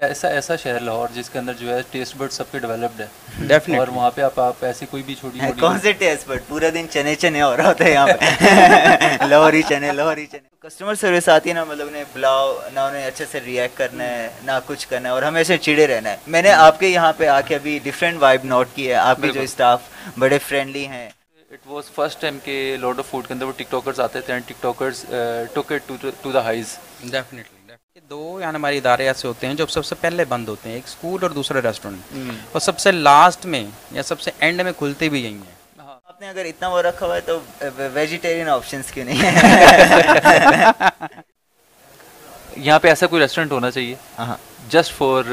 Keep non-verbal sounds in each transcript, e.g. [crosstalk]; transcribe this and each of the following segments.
ایسا ایسا شہر لاہور جس کے اندر جو ہے ٹیسٹ برڈ سب کے ڈیولپڈ ہے اور ڈیفینیٹلی وہاں پہ آپ آپ ایسی کوئی بھی چھوٹی [laughs] کون سے ٹیسٹ بٹ پورا دن چنے چنے ہو رہا ہوتا ہے یہاں پہ۔ [laughs] لاہوری چنے لاہوری چنے۔ کسٹمر سروس آتی ہے نا مطلب انہیں بلاؤ نہ انہیں اچھے سے ریئیکٹ کرنا ہے نہ کچھ کرنا ہے اور ہمیشہ چڑے رہنا ہے۔ میں نے آپ کے یہاں پہ آ کے ابھی ڈفرینٹ وائب نوٹ کی ہے۔ آپ کے جو۔ اسٹاف بڑے فرینڈلی ہیں۔ اٹ واز فرسٹ ٹائم کہ لارڈ آف فوڈ کے اندر وہ ٹک ٹاکرز آتے تھے and TikTokers to the highs definitely دو یعنی ہمارے ادارے ایسے ہوتے ہیں جو سب سے پہلے بند ہوتے ہیں ایک اسکول اور دوسرا ریسٹورینٹ۔ اور سب سے لاسٹ میں یا سب سے اینڈ میں کھلتے بھی یہی ہیں۔ آپ نے اگر اتنا وہ رکھا ہوا ہے تو ویجیٹیرین آپشنس کیوں نہیں ہیں؟ یہاں پہ ایسا کوئی ریسٹورینٹ ہونا چاہیے۔ ہاں۔ جسٹ فار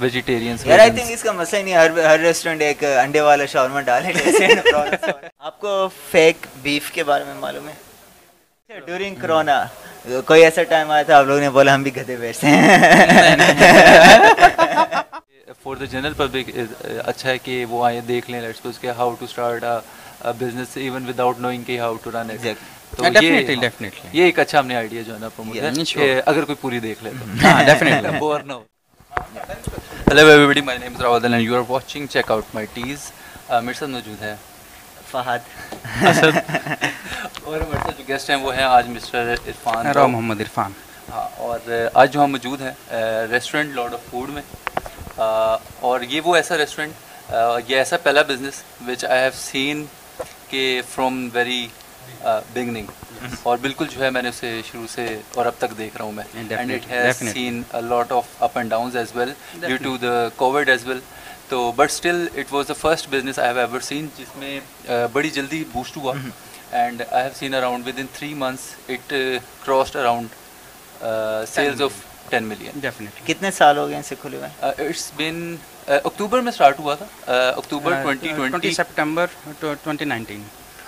ویجیٹیرینس یار آئی تھنک اس کا مسئلہ ہی نہیں ہر ہر ریسٹورینٹ ایک انڈے والا شاورما ڈالے [laughs] آپ کو فیک بیف کے بارے میں معلوم ہے؟ ڈیورنگ کرونا کوئی ایسا ٹائم آیا تھا آپ لوگوں نے بولا ہم بھی گدے بیچتے ہیں؟ فار دا جنرل پبلک اچھا ہے کہ وہ آئیں دیکھ لیں لیٹس کہ how to start business even without knowing کہ ہاؤ ٹو رن تو ڈیفینیٹلی یہ ڈیفینیٹلی یہ ایک اچھا ہم نے آئیڈیا جو ہے نا پروموٹ اگر کوئی پوری دیکھ لے تو. ہاں ڈیفینیٹلی بور نہ ہو hello everybody my name is Rawal and you are watching check out my Ts میرے ساتھ موجود ہے فہد۔ اسد۔ [laughs] اور ہمارے ساتھ جو گیسٹ ہیں وہ ہیں آج مسٹر عرفان را محمد عرفان۔ ہاں اور آج جو ہم موجود ہیں ریسٹورنٹ لارڈ آف فوڈ میں۔ اور یہ وہ ایسا ریسٹورنٹ یہ ایسا پہلا بزنس وچ آئی ہیو سین کہ فرام ویری بگننگ اور بالکل جو ہے میں نے اسے شروع سے اور اب تک دیکھ رہا ہوں میں۔ And it has. Seen lot of up and downs as well due to the covid as well تو but still it was the first business I have ever seen جس میں بڑی جلدی بوسٹ ہوا. And I have seen around within three months it crossed around sales of ten million کتنے سال ہو گئے ان سے کھلے ہوئے؟ اٹس بن اکتوبر میں اسٹارٹ ہوا تھا. October twenty twenty September twenty nineteen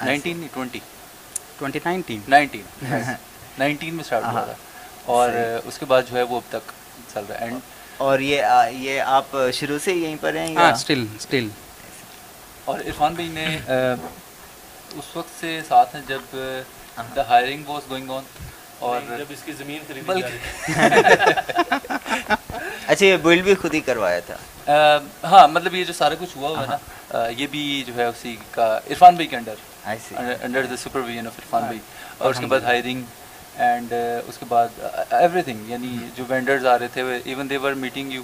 nineteen twenty twenty nineteen nineteen nineteen میں اسٹارٹ ہوا تھا. اور اس کے بعد جو ہے وہ اب تک چل رہا ہے. اینڈ اور یہ یہ آپ شروع سے یہیں پر ہیں ہاں اسٹل اسٹل اور عرفان بھائی نے اس وقت سے ساتھ ہیں جب the hiring was going on اور جب اس کی زمین خریدی [laughs] اچھا یہ بلڈ بھی خود ہی کروایا تھا۔ ہاں مطلب یہ جو سارا کچھ ہوا ہوا ہے نا یہ بھی جو ہے اسی کا عرفان بھائی کے under I see. Under the supervision of Irfan بھائی۔ اور اس کے بعد ہائرنگ اینڈ اس کے بعد ایوری تھنگ یعنی جو وینڈرز آ رہے تھے even they were meeting you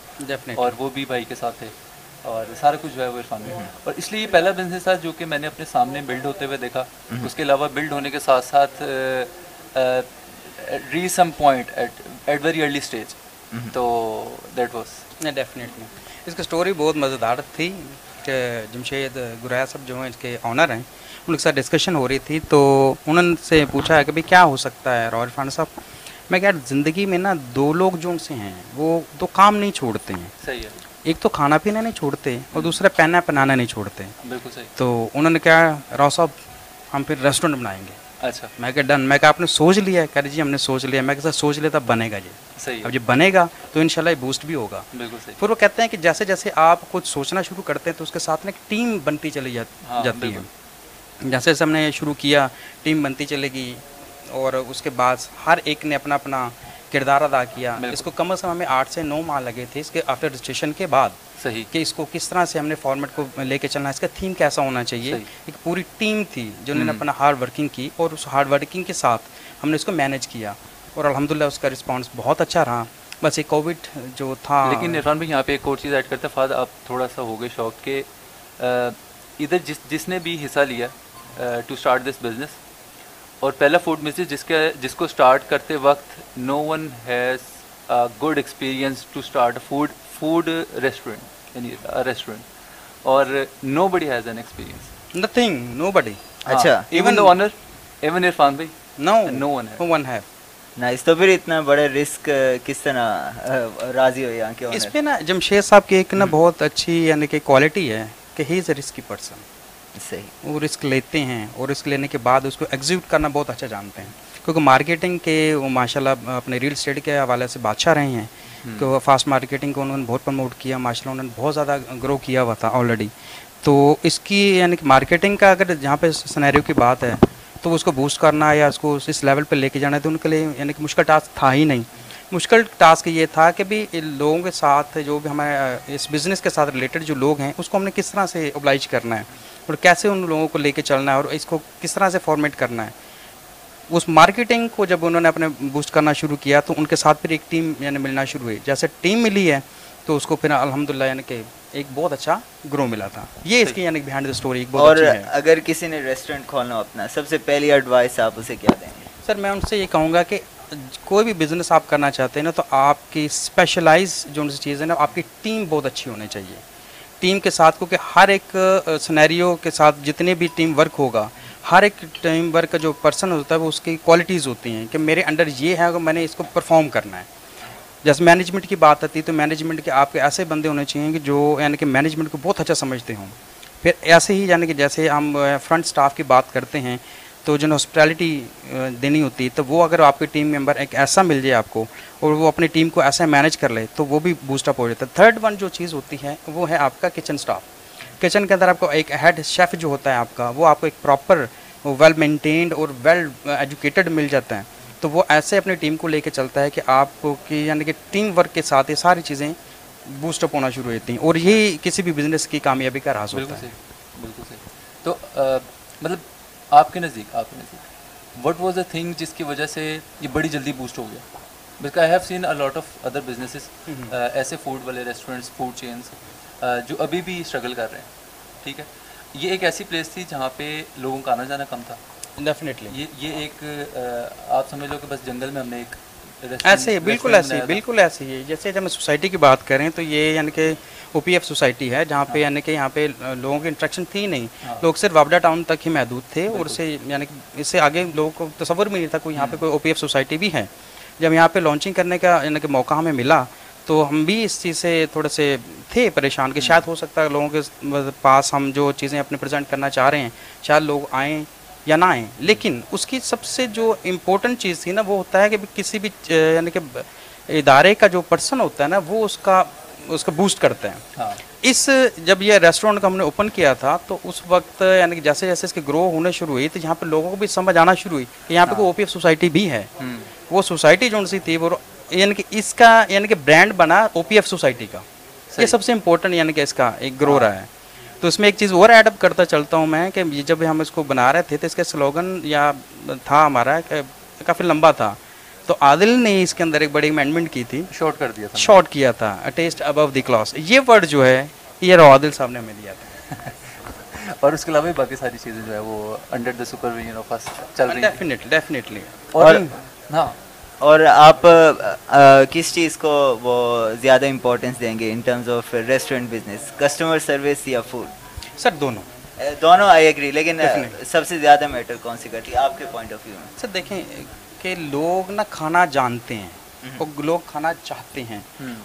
اور وہ بھی بھائی کے ساتھ تھے. اور سارا کچھ جو ہے وہ عرفان بھائی اور اس لیے یہ پہلا بزنس تھا جو کہ میں نے اپنے سامنے بلڈ ہوتے ہوئے دیکھا. اس کے علاوہ بلڈ ہونے کے ساتھ ساتھ ری some point at at very early stage تو دیٹ واز ڈیفینیٹلی اس کی اسٹوری بہت مزیدار تھی کہ جمشید گرایا صاحب جو ہیں اس کے آنر ہیں. کے ساتھ ڈسکشن ہو رہی تھی تو انہوں سے پوچھا کہ بھائی کیا ہو سکتا ہے رائل فان صاحب میں کہ یار زندگی میں نا دو لوگ جو ان سے ہیں وہ دو کام نہیں چھوڑتے ہیں صحیح ہے ایک تو کھانا پینا نہیں چھوڑتے اور دوسرا پہنا پہنانا نہیں چھوڑتے بالکل صحیح تو انہوں نے کہا راؤ صاحب ہم پھر ریسٹورینٹ بنائیں گے اچھا میں کہ ڈن میں کہا آپ نے سوچ لیا ہے کہہ جی ہم نے سوچ لیا میں کہ سر سوچ لیا تب بنے گا جی صحیح اب جب بنے گا تو انشاءاللہ یہ بوسٹ بھی ہوگا بالکل صحیح پھر وہ کہتے ہیں کہ جیسے جیسے آپ کچھ سوچنا شروع کرتے ہیں تو اس کے ساتھ نا ایک ٹیم بنتی چلی جات- جاتی ہے جیسے جیسے ہم نے شروع کیا ٹیم بنتی چلے گی اور اس کے بعد ہر ایک نے اپنا اپنا کردار ادا کیا۔ اس کو کم از کم ہمیں آٹھ سے نو ماہ لگے تھے اس کے آفٹر رجسٹریشن کے بعد۔ صحیح۔ کہ اس کو کس طرح سے ہم نے فارمیٹ کو لے کے چلنا اس کا تھیم کیسا ہونا چاہیے۔ ایک پوری ٹیم تھی جنہوں نے۔ اپنا ہارڈ ورکنگ کی اور اس ہارڈ ورکنگ کے ساتھ ہم نے اس کو مینیج کیا۔ اور الحمدللہ اس کا رسپانس بہت اچھا رہا۔ بس یہ کووڈ جو تھا۔ لیکن عرفان بھائی یہاں پہ ایک اور چیز ایڈ کرتے ہیں فاد آپ تھوڑا سا ہو گئے شوق کہ ادھر جس جس نے بھی حصہ لیا ٹو اسٹارٹ دس بزنس اور پہلا فوڈ بزنس جس کے جس کو اسٹارٹ کرتے وقت no one has good experience to start food food restaurant یعنی ریسٹورینٹ اور no buddy has an experience nothing no buddy اچھا. Even the owner even Irfan بھائی no No one has. One ہے نائس تو پھر اتنا بڑا رسک کس طرح راضی ہوئی یہاں کے اس owner؟ پہ نا جمشید صاحب کی ایک نا بہت اچھی یعنی کہ کوالٹی ہے کہ ہی از اے رسکی پرسن صحیح وہ رسک لیتے ہیں اور رسک لینے کے بعد اس کو ایگزیکیوٹ کرنا بہت اچھا جانتے ہیں۔ کیونکہ مارکیٹنگ کے وہ ماشاء اللہ اپنے ریل اسٹیٹ کے حوالے سے بادشاہ رہے ہیں۔ کہ وہ فاسٹ مارکیٹنگ کو انہوں نے بہت پروموٹ کیا ماشاء اللہ انہوں نے بہت زیادہ گرو کیا ہوا تھا آلریڈی تو اس کی یعنی کہ مارکیٹنگ کا اگر جہاں پہ سنیریو کی بات ہے تو اس کو بوسٹ کرنا یا اس کو اس لیول پہ لے کے جانا ہے تو ان کے لیے یعنی کہ مشکل ٹاسک تھا ہی نہیں۔ اور کیسے ان لوگوں کو لے کے چلنا ہے اور اس کو کس طرح سے فارمیٹ کرنا ہے؟ اس مارکیٹنگ کو جب انہوں نے اپنے بوسٹ کرنا شروع کیا تو ان کے ساتھ پھر ایک ٹیم یعنی ملنا شروع ہوئی۔ جیسے ٹیم ملی ہے تو اس کو پھر الحمد للہ یعنی کہ ایک بہت اچھا گرو ملا تھا۔ یہ اس کی یعنی بیہائنڈ دا اسٹوری اور اگر کسی نے ریسٹورینٹ کھولنا اپنا سب سے پہلی ایڈوائس آپ اسے کیا دیں گے؟ سر میں ان سے یہ کہوں گا کہ کوئی بھی بزنس آپ کرنا چاہتے ہیں نا تو آپ کی اسپیشلائز جو چیز چیزیں نا آپ کی ٹیم بہت اچھی ہونی چاہیے۔ ٹیم کے ساتھ کو کہ ہر ایک سنیریو کے ساتھ جتنے بھی ٹیم ورک ہوگا، ہر ایک ٹیم ورک کا جو پرسن ہوتا ہے، وہ اس کی کوالٹیز ہوتی ہیں کہ میرے انڈر یہ ہے کہ میں نے اس کو پرفارم کرنا ہے۔ جیسے مینجمنٹ کی بات آتی ہے تو مینجمنٹ کے آپ کے ایسے بندے ہونے چاہیے کہ جو یعنی کہ مینجمنٹ کو بہت اچھا سمجھتے ہوں۔ پھر ایسے ہی یعنی کہ جیسے ہم فرنٹ سٹاف کی بات کرتے ہیں تو جن ہاسپٹیلٹی دینی ہوتی ہے تو وہ اگر آپ کے ٹیم ممبر ایک ایسا مل جائے آپ کو اور وہ اپنی ٹیم کو ایسا مینج کر لے، تو وہ بھی بوسٹ اپ ہو جاتا ہے۔ تھرڈ ون جو چیز ہوتی ہے، وہ ہے آپ کا کچن اسٹاف کچن کے اندر آپ کو ایک ہیڈ شیف جو ہوتا ہے آپ کا، وہ آپ کو ایک پراپر ویل مینٹینڈ اور ویل ایجوکیٹڈ مل جاتا ہے۔ تو وہ ایسے اپنی ٹیم کو لے کے چلتا ہے کہ آپ کی یعنی کہ ٹیم ورک کے ساتھ یہ ساری چیزیں بوسٹ اپ ہونا شروع ہوتی ہیں اور یہی کسی بھی بزنس کی کامیابی کا راز ہوتا ہے۔ بالکل تو مطلب آپ کے نزدیک آپ کے نزدیک۔ وٹ واز اے تھنگ جس کی وجہ سے یہ بڑی جلدی بوسٹ ہو گیا؟ Back I have seen a lot of other businesses ایسے فوڈ والے ریسٹورینٹس فوڈ چینس جو ابھی بھی اسٹرگل کر رہے ہیں۔ ٹھیک ہے؟ یہ ایک ایسی پلیس تھی جہاں پہ لوگوں کا آنا جانا کم تھا۔ ڈیفینیٹلی یہ یہ ایک uh, آپ سمجھ لو کہ بس جنگل میں ہم نے ایک ایسے ہی بالکل ایسے ہی بالکل ایسے ہی۔ جیسے جب ہم سوسائٹی کی بات کریں تو یہ یعنی کہ او پی ایف سوسائٹی ہے جہاں پہ یعنی کہ یہاں پہ لوگوں کی انٹریکشن تھی نہیں۔ لوگ صرف وابڈا ٹاؤن تک ہی محدود تھے اور اسے یعنی کہ اس سے آگے لوگوں کو تصور بھی نہیں تھا کوئی یہاں پہ کوئی او پی ایف سوسائٹی بھی ہے۔ جب یہاں پہ لانچنگ کرنے کا یعنی کہ موقع ہمیں ملا تو ہم بھی اس چیز سے تھوڑے سے تھے پریشان کہ شاید ہو سکتا ہے لوگوں کے پاس ہم جو چیزیں اپنے پریزنٹ کرنا چاہ رہے ہیں شاید لوگ آئیں یا نہ آئیں۔ لیکن اس کی سب سے جو امپورٹنٹ چیز تھی نا وہ ہوتا ہے کہ کسی بھی یعنی کہ ادارے کا جو پرسن ہوتا ہے نا وہ اس کا اس کا بوسٹ کرتے ہیں۔ ہاں۔ اس جب یہ ریسٹورنٹ کا ہم نے اوپن کیا تھا تو اس وقت یعنی کہ جیسے جیسے اس کے گرو ہونے شروع ہوئی تو یہاں پہ لوگوں کو بھی سمجھ آنا شروع ہوئی کہ یہاں پہ ہاں۔ کوئی او پی ایف سوسائٹی بھی ہے۔ وہ سوسائٹی جو سی تھی وہ یعنی کہ اس کا یعنی کہ برانڈ بنا او پی ایف سوسائٹی کا یہ سب سے امپورٹنٹ یعنی کہ اس کا ایک گرو رہا ہے۔ تو اس میں ایک چیز اور ایڈ اپ کرتا چلتا ہوں میں کہ جب ہم اس کو بنا رہے تھے تو اس کے سلوگن یا تھا ہمارا کافی لمبا تھا۔ تو عادل نے اس کے اندر ایک بڑی امینڈمنٹ کی تھی۔ شارٹ کر دیا تھا۔ شارٹ کیا تھا۔ ٹیسٹ ابو دی کلاس یہ ورڈ جو ہے یہ عادل صاحب نے ہمیں دیا تھا۔ [laughs] اور اس کے علاوہ باقی ساری چیزیں جو ہے وہ انڈر دا سپرویژن آف چل رہی ہیں۔ ڈیفینیٹلی ڈیفینیٹلی اور ہاں۔ اور آپ کس چیز کو وہ زیادہ امپورٹنس دیں گے in terms of restaurant business customer service یا فوڈ سر دونوں. دونوں آئی اگری لیکن سب سے زیادہ میٹر کون سی کرتی ہے؟ آپ کے پوائنٹ آف ویو میں. سر دیکھیں کہ لوگ نا کھانا جانتے ہیں. اور لوگ کھانا چاہتے ہیں۔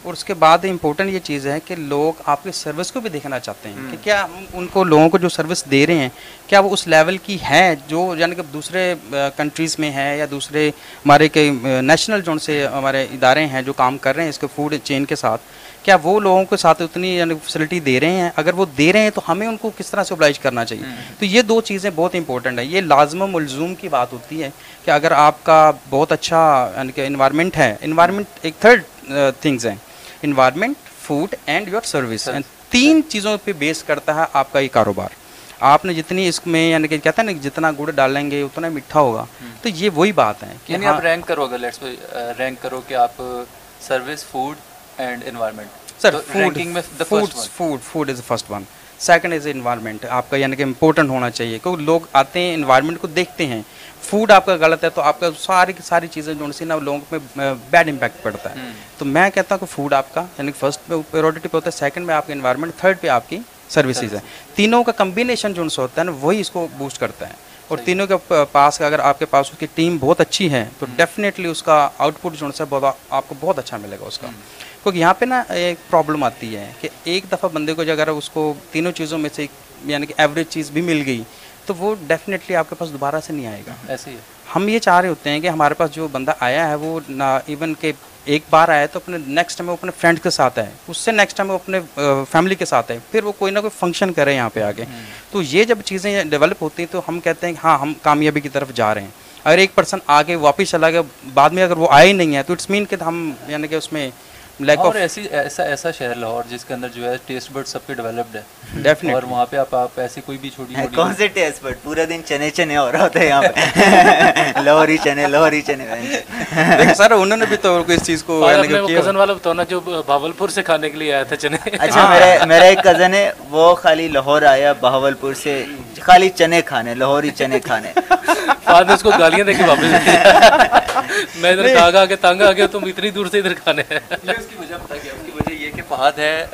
اور اس کے بعد امپورٹنٹ یہ چیز ہے کہ لوگ آپ کی سروس کو بھی دیکھنا چاہتے ہیں کہ کیا ہم ان کو لوگوں کو جو سروس دے رہے ہیں کیا وہ اس لیول کی ہے جو یعنی کہ دوسرے کنٹریز میں ہے یا دوسرے ہمارے کے نیشنل جون سے ہمارے ادارے ہیں جو کام کر رہے ہیں اس کے فوڈ چین کے ساتھ کیا وہ لوگوں کے ساتھ اتنی یعنی فیسلٹی دے رہے ہیں؟ اگر وہ دے رہے ہیں تو ہمیں ان کو کس طرح سے اوبلائج کرنا چاہیے؟ تو یہ دو چیزیں بہت امپورٹنٹ ہیں۔ یہ لازم و ملزوم کی بات ہوتی ہے کہ اگر آپ کا بہت اچھا یعنی کہ انوائرمنٹ ہے انوائرمنٹ ایک تھرڈ تھنگز uh, ہیں۔ Environment food and your service تین چیزوں پہ بیس کرتا ہے آپ کا یہ کاروبار۔ آپ نے جتنی اس میں یعنی کہ کہتا ہے نا جتنا گڑ ڈالیں گے اتنا میٹھا ہوگا۔ تو یہ وہی بات ہے کہ یعنی آپ ہاں۔ رینک کرو گے رینک uh, کرو کہ آپ uh, service food and environment sir ranking میں food food food is first one second is environment آپ کا یعنی کہ امپورٹنٹ ہونا چاہیے کیونکہ لوگ آتے ہیں انوائرمنٹ کو دیکھتے ہیں فوڈ آپ کا غلط ہے تو آپ کا ساری کی ساری چیزیں جو سی نا لوگوں پہ بیڈ امپیکٹ پڑتا ہے تو میں کہتا ہوں کہ فوڈ آپ کا یعنی کہ فرسٹ پہ پیورٹی پہ ہوتا ہے سیکنڈ میں آپ کا انوائرمنٹ تھرڈ پہ آپ کی سروسز ہیں تینوں کا کمبینیشن جو ہوتا ہے نا وہی اس کو بوسٹ کرتا ہے اور تینوں کے پاس اگر آپ کے پاس اس کی ٹیم بہت اچھی ہے تو ڈیفینیٹلی اس کا آؤٹ پٹ جو ہے بہت آپ کو بہت اچھا ملے گا اس کا کیونکہ یہاں پہ نا ایک پرابلم آتی ہے کہ ایک دفعہ بندے کو جو اگر اس کو تینوں چیزوں میں سے یعنی کہ ایوریج چیز بھی مل گئی تو وہ ڈیفینیٹلی آپ کے پاس دوبارہ سے نہیں آئے گا۔ ایسے ہی ہم یہ چاہ رہے ہوتے ہیں کہ ہمارے پاس جو بندہ آیا ہے وہ نہ ایون کہ ایک بار آیا تو اپنے نیکسٹ ٹائم وہ اپنے فرینڈ کے ساتھ آئے اس سے نیکسٹ ٹائم وہ اپنے فیملی کے ساتھ آئے پھر وہ کوئی نہ کوئی فنکشن کرے یہاں پہ آگے۔ تو یہ جب چیزیں ڈیولپ ہوتی ہیں تو ہم کہتے ہیں کہ ہاں ہم کامیابی کی طرف جا رہے ہیں۔ اگر ایک پرسن آگے واپس چلا گیا بعد میں اگر وہ آئے ہی نہیں ہے تو اٹس مین کہ ہم یعنی کہ اس میں اور ایسا شہر لاہور جس کے اندر جو ہے ٹیسٹ برڈ سب کے ڈیولپڈ ہے ڈیفینیٹ اور وہاں پہ آپ آپ ایسی کوئی بھی چھوٹی چھوٹی کون سے ٹیسٹ برڈ پورا دن چنے چنے ہو رہا ہوتا ہے یہاں پہ۔ [laughs] لاہوری چنے لاہوری چنے۔ دیکھیں سر انہوں نے بھی تو اس چیز کو کزن والا بتاؤ جو بہاول پور سے کھانے کے لیے آیا تھا چنے۔ اچھا میرا میرا ایک کزن ہے وہ خالی لاہور آیا بہاول پور سے خالی چنے کھانے لاہوری چنے کھانے۔ اس کو گالیاں دے کے واپس میں ادھر کھا کھا کے تنگ آ گیا تم اتنی دور سے ادھر کھانے۔ اس کی وجہ اس کی وجہ یہ کہ فہد ہے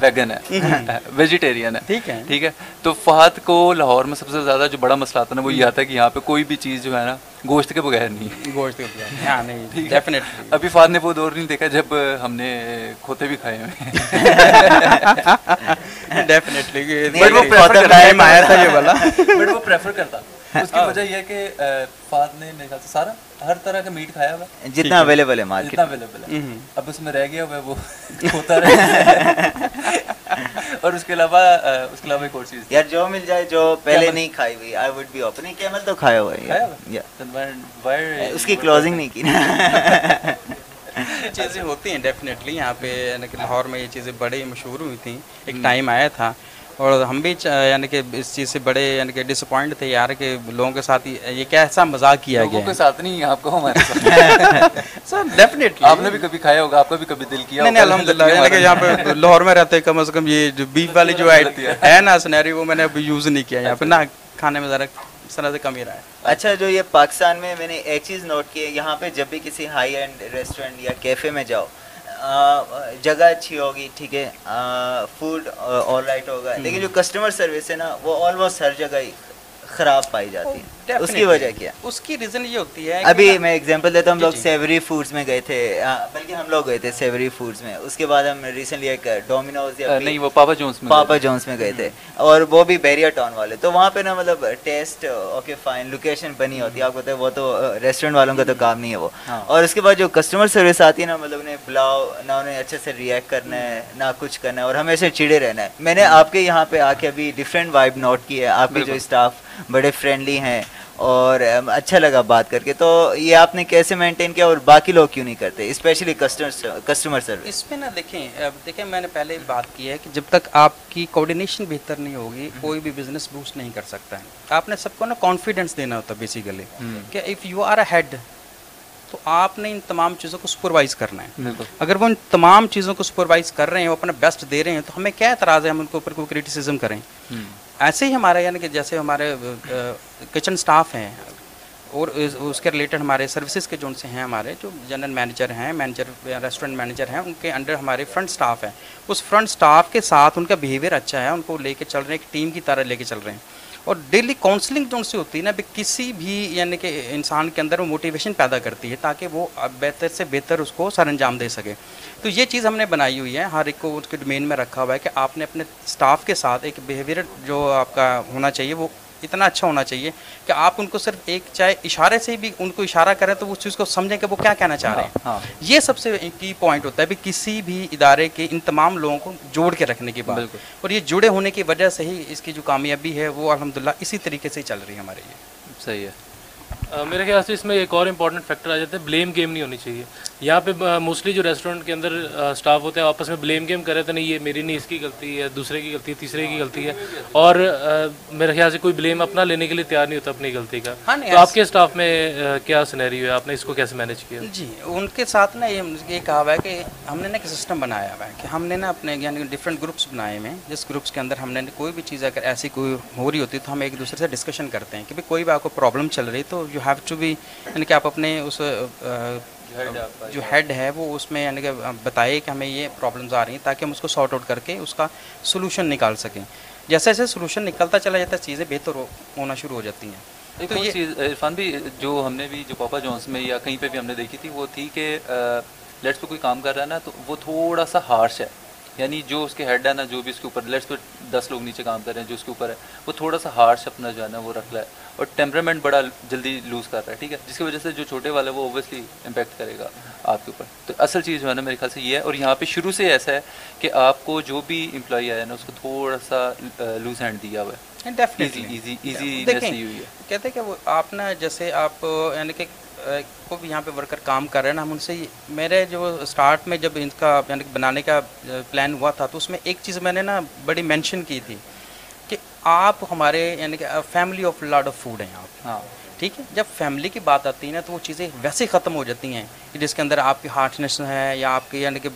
ویگن ہے۔ ویجیٹیرین ہے۔ ٹھیک ہے۔ ٹھیک ہے؟ تو فہد کو لاہور میں سب سے زیادہ جو بڑا مسئلہ آتا ہے نا وہ یہ آتا ہے کہ یہاں پہ کوئی بھی چیز جو ہے نا گوشت کے بغیر نہیں۔ گوشت کے بغیر۔ ہاں نہیں [laughs] ڈیفینیٹلی ابھی فاد نے وہ دور نہیں دیکھا جب ہم نے کھوتے بھی کھائے ہوئے۔ [laughs] ڈیفینیٹلی بٹ وہ ٹائم آیا تھا یہ والا۔ [laughs] بٹ وہ پریفر کرتا۔ ہاں۔ اس کی وجہ یہ کہ فاد نے میرے خیال سے سارا ہر طرح کا میٹ کھایا ہوا۔ جتنا اویلیبل ہے۔ مارکیٹ جتنا اویلیبل ہے۔ اب اس میں رہ گیا ہوا ہے وہ کھوتا رہے اور اس کے علاوہ اس کے علاوہ ایک اور چیز۔ یار جو مل جائے جو پہلے نہیں کھائی ہوئی I would be open camel تو کھایا ہوا ہے۔ اس کی کلوزنگ نہیں کی [laughs] چیزیں ہوتی ہیں ڈیفینیٹلی یہاں پہ یعنی لاہور میں یہ چیزیں بڑے مشہور ہوئی تھیں۔ ایک ٹائم آیا تھا۔ اور ہم بھی یعنی کہ اس چیز سے بڑے یعنی کہ ڈس اپوائنٹ تھے یار کہ لوگوں کے ساتھ یہ کیسا مزاق کیا گیا لوگوں کے ساتھ نہیں آپ کو ہمارے ساتھ۔ [laughs] سر ڈیفینیٹلی آپ نے بھی کبھی کھایا ہوگا آپ کا بھی کبھی دل کیا نہیں الحمد یعنی کہ یہاں پہ لاہور میں رہتے کم از کم یہ جو بیف والی جو ہے۔ نا سنیری وہ میں نے ابھی یوز نہیں کیا یہاں پہ نہ کھانے میں ذرا اس سے کم ہی رہا ہے۔ اچھا جو یہ پاکستان میں میں نے ایک چیز نوٹ کی ہے یہاں پہ جب بھی کسی ہائی اینڈ ریسٹورینٹ یا کیفے میں جاؤ جگہ اچھی ہوگی ٹھیک ہے فوڈ آل رائٹ ہوگا۔ لیکن جو کسٹمر سروس ہے نا وہ آلموسٹ ہر جگہ ہی خراب پائی جاتی ہیں۔ oh, اس کی وجہ کیا؟ اس کی ریزن یہ ہوتی ہے ابھی میں ایگزامپل دیتا ہوں ہم جی، لوگ جی۔ سیوری فوڈز میں گئے تھے۔ بلکہ ہم لوگ گئے تھے سیوری فوڈز میں۔ اس کے بعد ہم ریسنٹلی ایک ڈومینوز یا نہیں وہ پاپا جونز میں پاپا جونز میں گئے تھے۔ اور وہ بھی بیریا ٹاؤن والے۔ تو وہاں پہ نا مطلب ٹیسٹ اوکے فائن لوکیشن بنی ہوتی ہے۔ آپ کو وہ تو ریسٹورینٹ والوں کا تو کام نہیں ہے وہ۔ ہاں۔ اور اس کے بعد جو کسٹمر سروس آتی ہے نا مطلب انہیں بلاؤ نہ انہیں اچھے سے ریئیکٹ کرنا ہے نہ کچھ کرنا ہے اور ہمیشہ چڑے رہنا ہے۔ میں نے آپ کے یہاں پہ آ کے ابھی ڈفرینٹ وائب نوٹ کی ہے آپ کے جو اسٹاف بڑے فرینڈلی ہیں اور اچھا لگا بات کر کے۔ تو یہ آپ نے کیسے مینٹین کیا اور باقی لوگ کیوں نہیں کرتے؟ اسپیشلی کسٹمر سروس اس پہ نہ دیکھیں دیکھیں میں نے پہلے بات کی ہے کہ جب تک آپ کی کوڈینیشن بہتر نہیں ہوگی کوئی بھی بزنس بوسٹ نہیں کر سکتا ہے۔ آپ نے سب کو نا کانفیڈینس دینا ہوتا ہے بیسیکلی کہ if you are a head تو آپ نے ان تمام چیزوں کو سپروائز کرنا ہے۔ اگر وہ ان تمام چیزوں کو سپروائز کر رہے ہیں وہ اپنا بیسٹ دے رہے ہیں تو ہمیں کیا اعتراض ہے ہم ان کے اوپر کوئی کریٹیسزم کریں؟ ایسے ہی ہمارا یعنی کہ جیسے ہمارے کچن سٹاف ہیں اور اس کے ریلیٹڈ ہمارے سروسز کے جون سے ہیں ہمارے، جو جنرل مینیجر ہیں مینیجر ریسٹورنٹ مینیجر ہیں، ان کے انڈر ہمارے فرنٹ سٹاف ہیں۔ اس فرنٹ سٹاف کے ساتھ ان کا بیہیویئر اچھا ہے، ان کو لے کے چل رہے ہیں، ایک ٹیم کی طرح لے کے چل رہے ہیں۔ اور ڈیلی کاؤنسلنگ جو ان سے ہوتی ہے نا، بھی کسی بھی یعنی کہ انسان کے اندر وہ موٹیویشن پیدا کرتی ہے تاکہ وہ بہتر سے بہتر اس کو سر انجام دے سکے۔ تو یہ چیز ہم نے بنائی ہوئی ہے، ہر ایک کو اس کے ڈومین میں رکھا ہوا ہے کہ آپ نے اپنے اسٹاف کے ساتھ ایک بیہیویئر جو آپ کا ہونا چاہیے وہ اتنا اچھا ہونا چاہیے کہ آپ ان کو صرف ایک چاہے اشارے سے بھی ان کو اشارہ کریں تو وہ اس چیز کو سمجھیں کہ وہ کیا کہنا چاہ رہے ہاں، ہاں۔ ہیں۔ یہ سب سے کی پوائنٹ ہوتا ہے بھی کسی بھی ادارے کے ان تمام لوگوں کو جوڑ کے رکھنے کی بات۔ اور یہ جڑے ہونے کی وجہ سے ہی اس کی جو کامیابی ہے وہ الحمدللہ اسی طریقے سے چل رہی ہے ہمارے لیے۔ صحیح ہے۔ میرے خیال سے اس میں ایک اور امپورٹنٹ فیکٹر آ جاتا ہے بلیم گیم نہیں ہونی چاہیے۔ یہاں پہ موسٹلی جو ریسٹورینٹ کے اندر اسٹاف ہوتے ہیں آپس میں بلیم گیم کر رہے تھے نہیں یہ میری نہیں اس کی غلطی ہے دوسرے کی غلطی ہے تیسرے کی غلطی ہے۔ اور میرے خیال سے کوئی بلیم اپنا لینے کے لیے تیار نہیں ہوتا اپنی غلطی کا۔ ہاں، تو آپ کے اسٹاف میں کیا سنیری ہے؟ آپ نے اس کو کیسے مینیج کیا؟ جی ان کے ساتھ نا یہ کہا ہوا ہے کہ ہم نے نا ایک سسٹم بنایا ہوا ہے کہ ہم نے نا اپنے یعنی ڈفرینٹ گروپس بنائے ہوئے ہیں۔ جس گروپس کے اندر ہم نے کوئی بھی چیز اگر ایسی کوئی ہو رہی ہوتی ہے تو ہم ایک دوسرے سے ڈسکشن کرتے ہیں کہ کوئی بھی آپ کو پرابلم چل رہی تو جو ہیو ٹو بی یعنی کہ آپ اپنے اس جو ہیڈ ہے وہ اس میں یعنی کہ بتائے کہ ہمیں یہ پرابلمز آ رہی ہیں تاکہ ہم اس کو سارٹ آؤٹ کر کے اس کا سلوشن نکال سکیں۔ جیسے جیسے سلوشن نکلتا چلا جاتا ہے چیزیں بہتر ہونا شروع ہو جاتی ہیں۔ تو یہ چیز عرفان بھی جو ہم نے بھی جو پاپا جونس میں یا کہیں پہ بھی ہم نے دیکھی تھی وہ تھی کہ لیٹس پہ کوئی کام کر رہا ہے نا تو وہ تھوڑا سا ہارش ہے۔ یعنی جو اس کے ہیڈ ہے نا جو بھی اس کے اوپر لیٹس پہ دس لوگ نیچے کام کر رہے ہیں جو اس کے اوپر ہے وہ تھوڑا سا ہارش اپنا جو ہے نا وہ رکھ رہا ہے۔ اور ٹیمپرمنٹ بڑا جلدی لوز کر رہا ہے ٹھیک ہے؟ جس کی وجہ سے جو چھوٹے والا وہ اوبیسلی امپیکٹ کرے گا آپ کے اوپر۔ تو اصل چیز جو ہے نا میرے خیال سے یہ ہے اور یہاں پہ شروع سے ایسا ہے کہ آپ کو جو بھی امپلائی آیا ہے نا اس کو تھوڑا سا لوز ہینڈ دیا ہوا ہے۔ کہتے ہیں کہ وہ آپ نا جیسے آپ یعنی کہ کو بھی یہاں پہ ورکر کام کر رہے ہیں نا ہم ان سے میرے جو اسٹارٹ میں جب ان کا یعنی بنانے کا پلان ہوا تھا تو اس میں ایک چیز میں نے نا بڑی مینشن کی تھی۔ آپ ہمارے یعنی کہ family of Lord of Food ہیں آپ۔ ہاں۔ ٹھیک ہے؟ جب فیملی کی بات آتی ہے نا تو وہ چیزیں ویسے ختم ہو جاتی ہیں جس کے اندر آپ کی ہارٹنیس ہے یا آپ کے یعنی کہ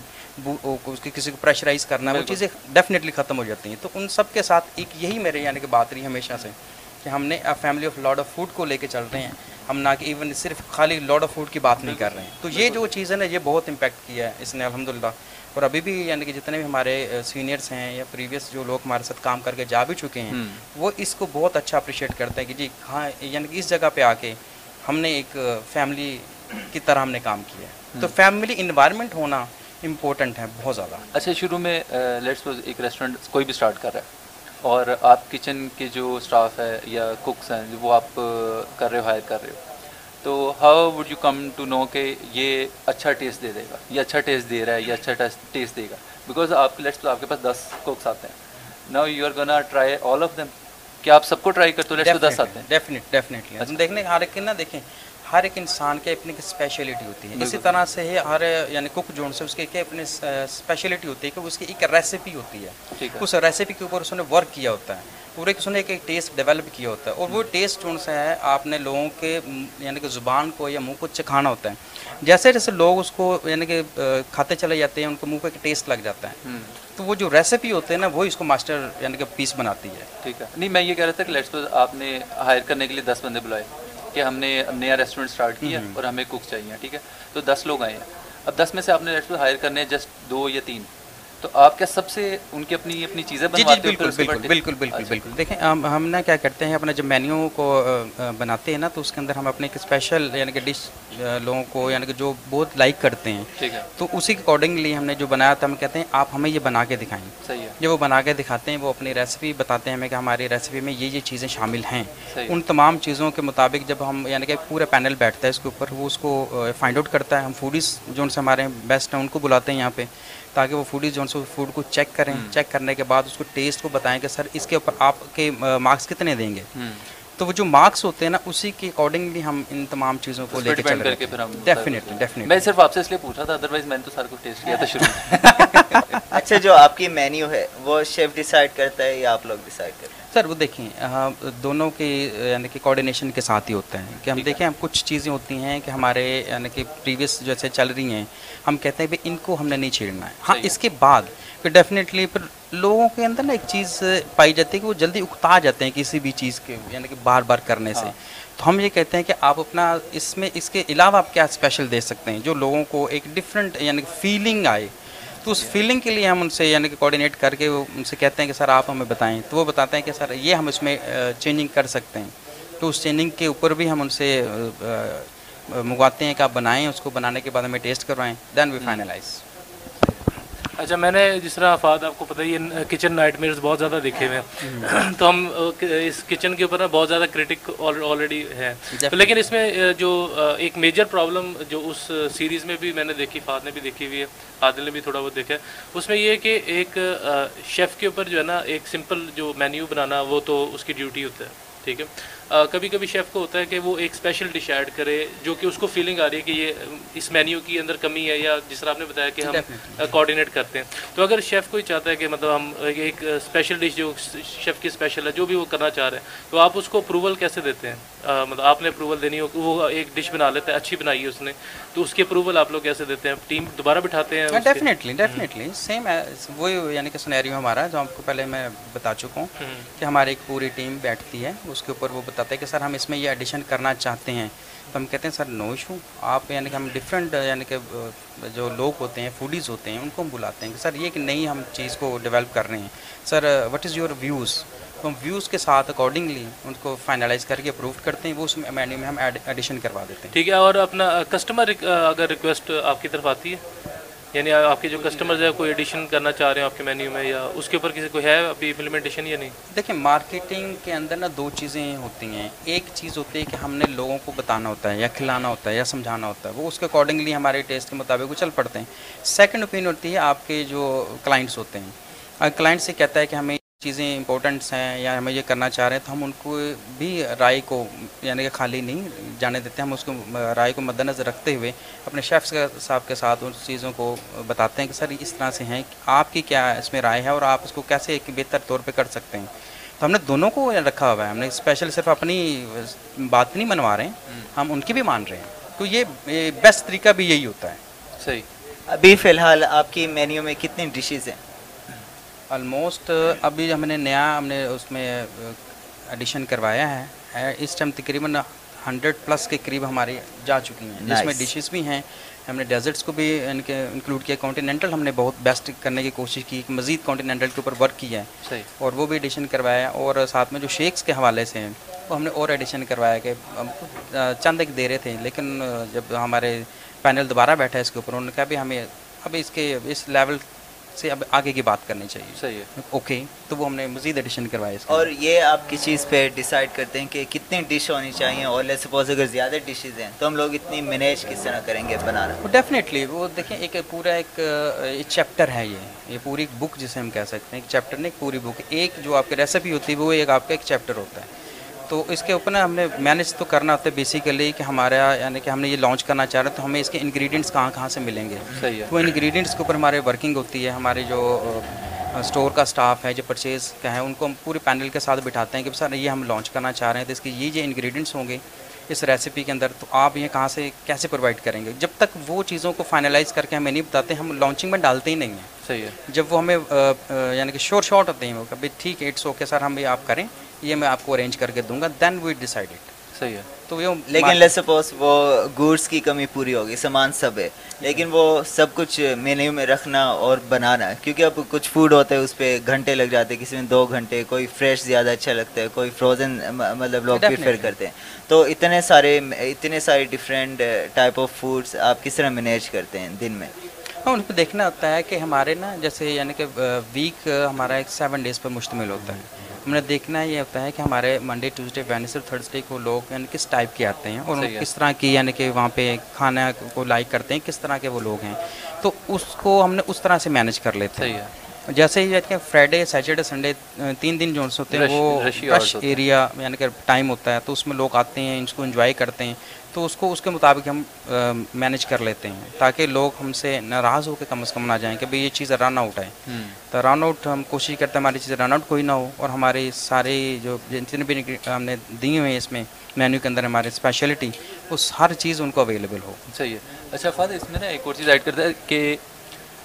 اس کسی کو پریشرائز کرنا ہے وہ چیزیں ڈیفینیٹلی ختم ہو جاتی ہیں۔ تو ان سب کے ساتھ ایک یہی میرے یعنی کہ بات رہی ہمیشہ سے کہ ہم نے family of Lord of Food کو لے کے چل رہے ہیں۔ ہم نہ کہ ایون صرف خالی لاڈ آف فوڈ کی بات نہیں کر رہے ہیں۔ تو یہ جو چیز ہے نا یہ بہت امپیکٹ کیا ہے اس نے الحمدللہ۔ اور ابھی بھی یعنی کہ جتنے بھی ہمارے سینئرس ہیں یا پریویس جو لوگ ہمارے ساتھ کام کر کے جا بھی چکے ہیں وہ اس کو بہت اچھا اپریشیٹ کرتے ہیں کہ جی ہاں یعنی کہ اس جگہ پہ آ کے ہم نے ایک فیملی کی طرح ہم نے کام کیا ہے۔ تو فیملی انوائرمنٹ ہونا امپورٹنٹ ہے بہت زیادہ۔ اچھا شروع میں لیٹس سپوز ایک ریسٹورنٹ کوئی بھی سٹارٹ کر رہا ہے اور آپ کچن کے جو سٹاف ہے یا کوکس ہیں وہ آپ کر رہے ہو ہائر کر رہے ہو۔ تو how would you come to know کہ یہ اچھا ٹیسٹ دے دے گا؟ یہ اچھا ٹیسٹ دے رہا ہے یہ اچھا ٹیسٹ دے گا۔ بیکاز آپ کے لیٹس تو آپ کے پاس دس کوکس آتے ہیں۔ Now you are gonna try all of them کیا آپ سب کو ٹرائی کرتے ہو لیٹس تو دس آتے ہیں؟ ڈیفینیٹ ڈیفینیٹلی اچھا۔ دیکھنے ہر ایک نا دیکھیں۔ ہر ایک انسان کے اپنی سپیشلیٹی ہوتی ہے۔ اسی طرح سے ہی ہر یعنی کک جون سے اس کی اپنی اسپیشلٹی ہوتی ہے کہ اس کی ایک ریسیپی ہوتی ہے۔ اس ریسیپی کے اوپر اس نے ورک کیا ہوتا ہے۔ پورے اس نے ایک ایک ٹیسٹ ڈیولپ کیا ہوتا ہے۔ اور وہ ٹیسٹ جون سے ہے آپ نے لوگوں کے یعنی کہ زبان کو یا منہ کو چکھانا ہوتا ہے۔ جیسے جیسے لوگ اس کو یعنی کہ کھاتے چلے جاتے ہیں ان کو منہ کو ایک ٹیسٹ لگ جاتا ہے۔ تو وہ جو ریسیپی ہوتے ہیں نا وہ اس کو ماسٹر یعنی کہ پیس بناتی ہے۔ ٹھیک ہے۔ نہیں میں یہ کہہ رہا تھا کہ لیٹس آپ نے ہائر کرنے کے لیے دس بندے بلائے۔ کہ ہم نے نیا ریسٹورینٹ اسٹارٹ کیا اور ہمیں کوک چاہیے ٹھیک ہے؟ تو دس لوگ آئے ہیں۔ اب دس میں سے آپ نے ریسٹورینٹ ہائر کرنے ہیں جسٹ دو یا تین۔ تو آپ کیا سب سے ان کی اپنی اپنی چیزیں جی جی بالکل بالکل بالکل بالکل بالکل۔ دیکھیں ہم نا کیا کرتے ہیں اپنا جب مینیو کو بناتے ہیں نا تو اس کے اندر ہم اپنے ایک اسپیشل یعنی کہ ڈش لوگوں کو یعنی کہ جو بہت لائک کرتے ہیں۔ تو اسی کے اکارڈنگلی ہم نے جو بنایا تھا ہم کہتے ہیں آپ ہمیں یہ بنا کے دکھائیں۔ جب وہ بنا کے دکھاتے ہیں وہ اپنی ریسیپی بتاتے ہیں ہمیں کہ ہماری ریسیپی میں یہ یہ چیزیں شامل ہیں۔ ان تمام چیزوں کے مطابق جب ہم یعنی کہ پورا پینل بیٹھتا ہے اس کے اوپر وہ اس کو فائنڈ آؤٹ کرتا ہے۔ ہم فوڈیز جو ان سے ہمارے بیسٹ ہیں ان کو بلاتے ہیں یہاں پہ۔ تاکہ وہ فوڈی جو ہے فوڈ کو چیک کریں چیک کرنے کے بعد اس کو ٹیسٹ کو بتائیں کہ سر اس کے اوپر آپ کے مارکس کتنے دیں گے؟ تو وہ جو مارکس ہوتے ہیں نا اسی کے اکارڈنگلی ہم ان تمام چیزوں کو لے کے چل رہے ہیں۔ مطلب میں صرف آپ سے اس لیے پوچھا تھا ادر وائز میں نے تو سارا کو ٹیسٹ کیا تھا شروع [laughs] [laughs] اچھا جو آپ کی مینیو ہے وہ شیف ڈیسائیڈ کرتا ہے یا آپ لوگ ڈیسائیڈ کرتے ہیں؟ سر وہ دیکھیں دونوں کے یعنی کہ کوآڈینیشن کے ساتھ ہی ہوتا ہے کہ ہم دیکھیں ہم کچھ چیزیں ہوتی ہیں کہ ہمارے یعنی کہ پریویس جو ایسے چل رہی ہیں ہم کہتے ہیں بھائی ان کو ہم نے نہیں چھیڑنا ہے۔ ہاں اس کے بعد پھر ڈیفینیٹلی پھر لوگوں کے اندر نا ایک چیز پائی جاتی ہے کہ وہ جلدی اکتا جاتے ہیں کسی بھی چیز کے یعنی کہ بار بار کرنے سے۔ تو ہم یہ کہتے ہیں کہ آپ اپنا اس میں اس کے علاوہ آپ کیا اسپیشل دے سکتے ہیں؟ جو لوگوں کو ایک ڈفرینٹ یعنی فیلنگ آئے۔ تو اس فیلنگ کے لیے ہم ان سے یعنی کہ کوآڈینیٹ کر کے وہ ان سے کہتے ہیں کہ سر آپ ہمیں بتائیں۔ تو وہ بتاتے ہیں کہ سر یہ ہم اس میں چینجنگ کر سکتے ہیں۔ تو اس چینجنگ کے اوپر بھی ہم ان سے منگواتے ہیں کہ آپ بنائیں، اس کو بنانے کے بعد ہمیں ٹیسٹ کروائیں۔ دین وی فائنلائز اچھا میں نے جس طرح افاد آپ کو پتہ ہی کچن نائٹ میئرز بہت زیادہ دیکھے ہوئے ہیں۔ تو ہم اس کچن کے اوپر نا بہت زیادہ کرٹک آلریڈی ہیں۔ لیکن اس میں جو ایک میجر پرابلم جو اس سیریز میں بھی میں نے دیکھی فاد نے بھی دیکھی ہوئی ہے عادل نے بھی تھوڑا بہت دیکھا ہے۔ اس میں یہ ہے کہ ایک شیف کے اوپر جو ہے نا ایک سمپل جو مینیو بنانا وہ تو اس کی ڈیوٹی ہوتا ہے ٹھیک ہے؟ کبھی کبھی شیف کو ہوتا ہے کہ وہ ایک اسپیشل ڈش ایڈ کرے جو کہ اس کو فیلنگ آ رہی ہے کہ یہ اس مینیو کے اندر کمی ہے یا جس طرح آپ نے بتایا کہ جی، ہم کوآڈینیٹ کرتے ہیں۔ تو اگر شیف کو ہی چاہتا ہے کہ مطلب ہم ایک اسپیشل ڈش جو شیف کی اسپیشل ہے جو بھی وہ کرنا چاہ رہے ہیں تو آپ اس کو اپروول کیسے دیتے ہیں؟ مطلب آپ نے اپروول دینی ہو وہ ایک ڈش بنا لیتا ہے اچھی بنائی ہے اس نے تو اس کی اپروول آپ لوگ کیسے دیتے ہیں؟ ٹیم دوبارہ بٹھاتے ہیں ڈیفینیٹلی ڈیفینیٹلی سیم وہ یعنی کہ سنیریو ہمارا جو آپ کو پہلے میں بتا چکا ہوں کہ ہماری ایک پوری ٹیم بیٹھتی ہے اس کے اوپر وہ بتاتے ہیں کہ سر ہم اس میں یہ ایڈیشن کرنا چاہتے ہیں۔ تو ہم کہتے ہیں سر نو ایشو آپ یعنی کہ ہم ڈفرینٹ یعنی کہ جو لوگ ہوتے ہیں فوڈیز ہوتے ہیں، ان کو ہم بلاتے ہیں کہ سر یہ کہ نئی ہم چیز کو ڈیولپ کر رہے ہیں۔ Sir what is your views تو ہم ویوز کے ساتھ اکارڈنگلی ان کو فائنلائز کر کے اپروو کرتے ہیں، وہ اس مینیو میں ہم ایڈیشن کروا دیتے ہیں۔ ٹھیک ہے، اور اپنا کسٹمر اگر ریکویسٹ آپ کی طرف آتی ہے؟ یعنی آپ کے جو کسٹمرز ہیں، کوئی ایڈیشن کرنا چاہ رہے ہیں آپ کے مینیو میں یا اس کے اوپر کسی کو ہے ابھی امپلیمنٹیشن یا نہیں؟ دیکھیں مارکیٹنگ کے اندر نا دو چیزیں ہوتی ہیں۔ ایک چیز ہوتی ہے کہ ہم نے لوگوں کو بتانا ہوتا ہے یا کھلانا ہوتا ہے یا سمجھانا ہوتا ہے، وہ اس کے اکارڈنگلی ہمارے ٹیسٹ کے مطابق وہ چل پڑتے ہیں۔ سیکنڈ اوپین ہوتی ہے آپ کے جو کلائنٹس ہوتے ہیں۔ کلائنٹ سے کہتا ہے کہ ہمیں چیزیں امپورٹنٹس ہیں یا ہمیں یہ کرنا چاہ رہے ہیں تو ہم ان کو بھی رائے کو یعنی کہ خالی نہیں جانے دیتے ہم اس کو رائے کو مد نظر رکھتے ہوئے اپنے شیفس صاحب کے ساتھ ان چیزوں کو بتاتے ہیں کہ سر اس طرح سے ہیں آپ کی کیا اس میں رائے ہے اور آپ اس کو کیسے ایک بہتر طور پہ کر سکتے ہیں؟ تو ہم نے دونوں کو رکھا ہوا ہے ہم نے اسپیشل صرف اپنی بات نہیں منوا رہے ہیں ہم ان کی بھی مان رہے ہیں۔ تو یہ بیسٹ طریقہ بھی یہی ہوتا ہے۔ صحیح۔ ابھی فی الحال آپ کی مینیو میں کتنی ڈشز ہیں؟ آلموسٹ ابھی ہم نے نیا ہم نے اس میں ایڈیشن کروایا ہے اس ٹائم تقریباً ہنڈریڈ پلس کے قریب ہماری جا چکی ہیں جس میں ڈشز بھی ہیں ہم نے ڈیزرٹس کو بھی ان کے انکلوڈ کیا کانٹیننٹل ہم نے بہت بیسٹ کرنے کی کوشش کی مزید کانٹیننٹل کے اوپر ورک کیا ہے اور وہ بھی ایڈیشن کروایا اور ساتھ میں جو شیکس کے حوالے سے ہیں وہ ہم نے اور ایڈیشن کروایا کہ چند ایک دے رہے تھے لیکن جب ہمارے پینل دوبارہ بیٹھا ہے اس کے اوپر انہوں نے کہا بھی ہمیں اب اس کے اس لیول سے اب آگے کی بات کرنی چاہیے۔ صحیح ہے۔ اوکے تو وہ ہم نے مزید ایڈیشن کروایا اور یہ آپ کس چیز پہ ڈیسائیڈ کرتے ہیں کہ کتنی ڈش ہونی چاہیے اور لیٹ سپوز اگر زیادہ ڈشز ہیں تو ہم لوگ اتنی مینیج کس طرح کریں گے بنانا ڈیفینیٹلی وہ دیکھیں ایک پورا ایک چیپٹر ہے یہ۔ یہ پوری بک جسے ہم کہہ سکتے ہیں ایک چیپٹر نہیں پوری بک ایک جو آپ کی ریسیپی ہوتی ہے وہ ایک آپ کا ایک چیپٹر ہوتا ہے۔ تو اس کے اوپر نا ہم نے مینیج تو کرنا ہوتا ہے بیسیکلی کہ ہمارا یعنی کہ ہم نے یہ لانچ کرنا چاہ رہے ہیں تو ہمیں اس کے انگریڈینٹس کہاں کہاں سے ملیں گے؟ صحیح ہے۔ وہ انگریڈینٹس کے اوپر ہمارے ورکنگ ہوتی ہے ہمارے جو اسٹور کا اسٹاف ہے جو پرچیز کا ہے ان کو ہم پورے پینل کے ساتھ بٹھاتے ہیں کہ سر یہ ہم لانچ کرنا چاہ رہے ہیں تو اس کے یہ یہ انگریڈینٹس ہوں گے اس ریسیپی کے اندر تو آپ یہ کہاں سے کیسے پرووائڈ کریں گے؟ جب تک وہ چیزوں کو فائنلائز کر کے ہمیں نہیں بتاتے ہم لانچنگ میں ڈالتے ہی نہیں ہیں۔ صحیح ہے۔ جب وہ ہمیں یعنی کہ شور شارٹ ہوتے ہیں وہ کہ ٹھیک ہے اٹس اوکے سر ہم یہ آپ کریں۔ یہ میں آپ کو ارینج کر کے دوں گا دین وی ڈیسائڈ اٹ صحیح ہے۔ تو یہ لیکن لیٹ سپوز وہ گوڈس کی کمی پوری ہوگی سامان سب ہے لیکن وہ سب کچھ مینیو میں رکھنا اور بنانا کیونکہ اب کچھ فوڈ ہوتا ہے اس پہ گھنٹے لگ جاتے ہیں کسی میں دو گھنٹے کوئی فریش زیادہ اچھا لگتا ہے کوئی فروزن مطلب لوگ پریفر کرتے ہیں۔ تو اتنے سارے اتنے سارے ڈفرینٹ ٹائپ آف فوڈس آپ کس طرح مینیج کرتے ہیں دن میں؟ ہاں ان پہ دیکھنا ہوتا ہے کہ ہمارے نا جیسے یعنی کہ ویک ہمارا ایک سیون ڈیز پر مشتمل ہوتا ہے۔ ہم نے دیکھنا یہ ہوتا ہے کہ ہمارے منڈے ٹیوزڈے وینسڈے تھرسڈے کو لوگ یعنی کس ٹائپ کے آتے ہیں اور کس طرح کی یعنی کہ وہاں پہ کھانا کو لائک کرتے ہیں کس طرح کے وہ لوگ ہیں۔ تو اس کو ہم نے اس طرح سے مینیج کر لیتے ہیں۔ جیسے ہی کہ فرائیڈے سیٹرڈے سنڈے تین دن جو ہوتے ہیں وہ رش ایریا یعنی کہ ٹائم ہوتا ہے تو اس میں لوگ آتے ہیں اس کو انجوائے کرتے ہیں۔ تو اس کو اس کے مطابق ہم مینیج کر لیتے ہیں تاکہ لوگ ہم سے ناراض ہو کے کم از کم نہ جائیں کہ بھائی یہ چیز رن آؤٹ ہے تو رن آؤٹ ہم کوشش کرتے ہیں ہماری چیزیں رن آؤٹ کوئی نہ ہو اور ہماری سارے جو جتنے بھی ہم نے دیے ہوئے ہیں اس میں مینیو کے اندر ہمارے اسپیشلٹی اس ہر چیز ان کو اویلیبل ہو۔ صحیح ہے۔ اچھا فادر اس میں نا ایک اور چیز ایڈ کرتا ہے کہ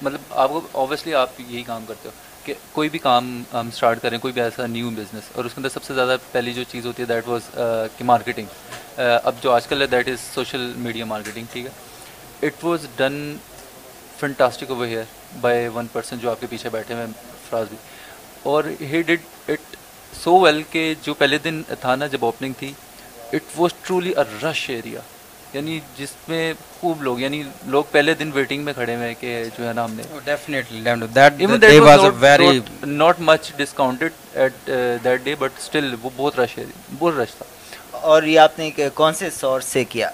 مطلب آپ کو اوبیسلی آپ یہی کام کرتے ہو۔ کہ کوئی بھی کام ہم اسٹارٹ کریں، کوئی بھی ایسا نیو بزنس اور اس کے اندر سب سے زیادہ پہلی جو چیز ہوتی ہے دیٹ واز کہ مارکیٹنگ اب جو آج کل ہے that is social media marketing ٹھیک ہے؟ It was done fantastic over here by one person جو آپ کے پیچھے بیٹھے ہوئے فراز بھی. اور ہی ڈڈ اٹ سو ویل کہ جو پہلے دن تھا نا جب اوپننگ تھی it was truly a rush area یعنی جس میں خوب لوگ یعنی لوگ پہلے دن ویٹنگ میں کھڑے ہوئے کہ جو ہے نا ہم نے not much discounted at that day but still وہ بہت رش ہے بہت رش تھا۔ اور یہ آپ نے کون سے سورس سے کیا؟